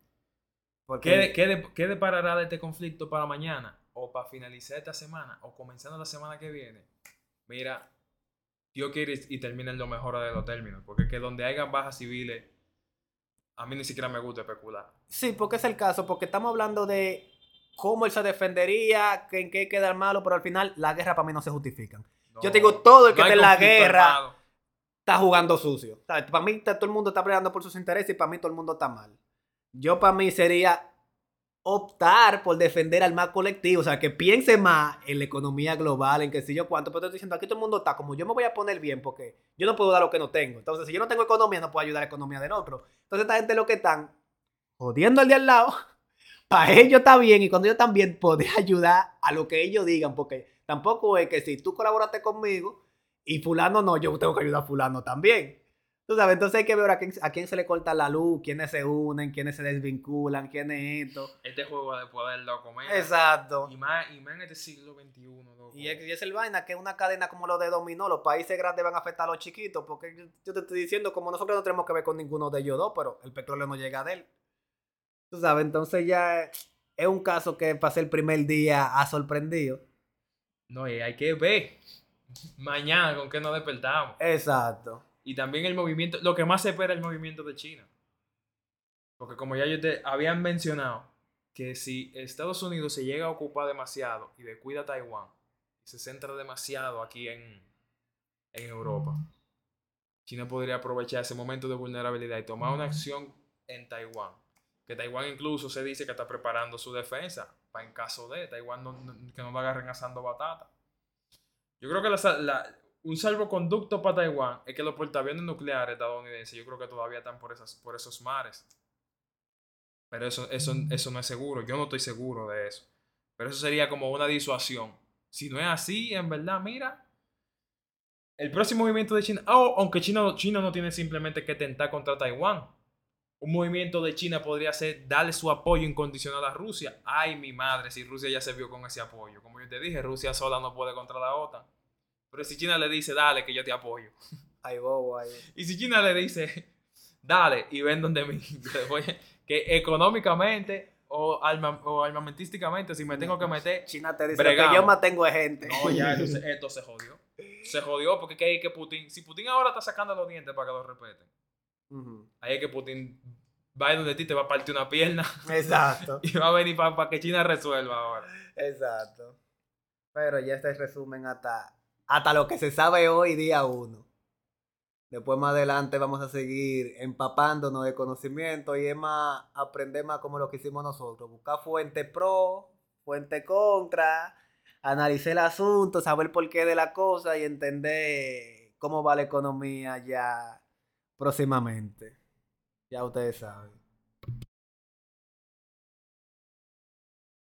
Porque ¿Qué, qué, qué deparará de este conflicto para mañana? O para finalizar esta semana, o comenzando la semana que viene. Mira, Dios quiere y terminen lo mejor de los términos. Porque que donde hayan bajas civiles, a mí ni siquiera me gusta especular. Sí, porque es el caso, porque estamos hablando de cómo él se defendería, que en qué queda malo, pero al final la guerra para mí no se justifican. No- Yo te digo, todo el que no en la guerra armado. está jugando sucio. Para mí todo el mundo está peleando por sus intereses y para mí todo el mundo está mal. Yo para mí sería optar por defender al más colectivo, o sea, que piense más en la economía global, en que si yo cuánto, pero te estoy diciendo, aquí todo el mundo está como yo me voy a poner bien porque yo no puedo dar lo que no tengo. Entonces, si yo no tengo economía, no puedo ayudar a la economía del otro. Entonces, esta gente lo que están jodiendo al de al lado, para ellos está bien y cuando ellos están bien, ayudar a lo que ellos digan, porque tampoco es que si tú colaboraste conmigo y fulano no, yo tengo que ayudar a fulano también. Tú sabes, entonces hay que ver a quién, a quién se le corta la luz, quiénes se unen, quiénes se desvinculan, quién es esto. Este juego de poder, loco. Exacto. Y más, y más en este siglo XXI, loco. Y es, y es el vaina que es una cadena como lo de dominó. Los países grandes van a afectar a los chiquitos. Porque yo, yo te estoy diciendo, como nosotros no tenemos que ver con ninguno de ellos dos, pero el petróleo no llega de él. Tú sabes, entonces ya es un caso que para ser el primer día ha sorprendido. No, y hay que ver mañana con qué nos despertamos. Exacto. Y también el movimiento, lo que más se espera es el movimiento de China. Porque como ya yo te habían mencionado, que si Estados Unidos se llega a ocupar demasiado y descuida Taiwán, y se centra demasiado aquí en, en Europa, China podría aprovechar ese momento de vulnerabilidad y tomar una acción en Taiwán Que Taiwán incluso se dice que está preparando su defensa para en caso de Taiwán no, no- que no lo agarren asando batata. Yo creo que la la- un salvoconducto para Taiwán es que los portaaviones nucleares estadounidenses, yo creo que todavía están por, esas, por esos mares. Pero eso, eso, eso no es seguro. Yo no estoy seguro de eso. Pero eso sería como una disuasión. Si no es así, en verdad, mira. El próximo movimiento de China, oh, aunque China, China no tiene simplemente que tentar contra Taiwán. Un movimiento de China podría ser darle su apoyo incondicional a Rusia. Ay, mi madre, si Rusia ya se vio con ese apoyo. Como yo te dije, Rusia sola no puede contra la OTAN. Pero si China le dice, dale, que yo te apoyo. Ay, bobo, ahí. Y si China le dice, dale, y ven donde mí, que económicamente o, arma- o armamentísticamente, si me tengo que meter, China te dice Bregamos. que yo mantengo a gente. no, ya, entonces esto se jodió. Se jodió porque que, que Putin, si Putin ahora está sacando los dientes para que lo respeten, Ujú. ahí es que Putin va a ir donde ti te va a partir una pierna Exacto. y va a venir para que China resuelva ahora. Exacto. Pero ya este resumen hasta, hasta lo que se sabe hoy, día uno. Después más adelante vamos a seguir empapándonos de conocimiento y es más, aprender más como lo que hicimos nosotros. Buscar fuente pro, fuente contra, analizar el asunto, saber por qué de la cosa y entender cómo va la economía ya próximamente. Ya ustedes saben.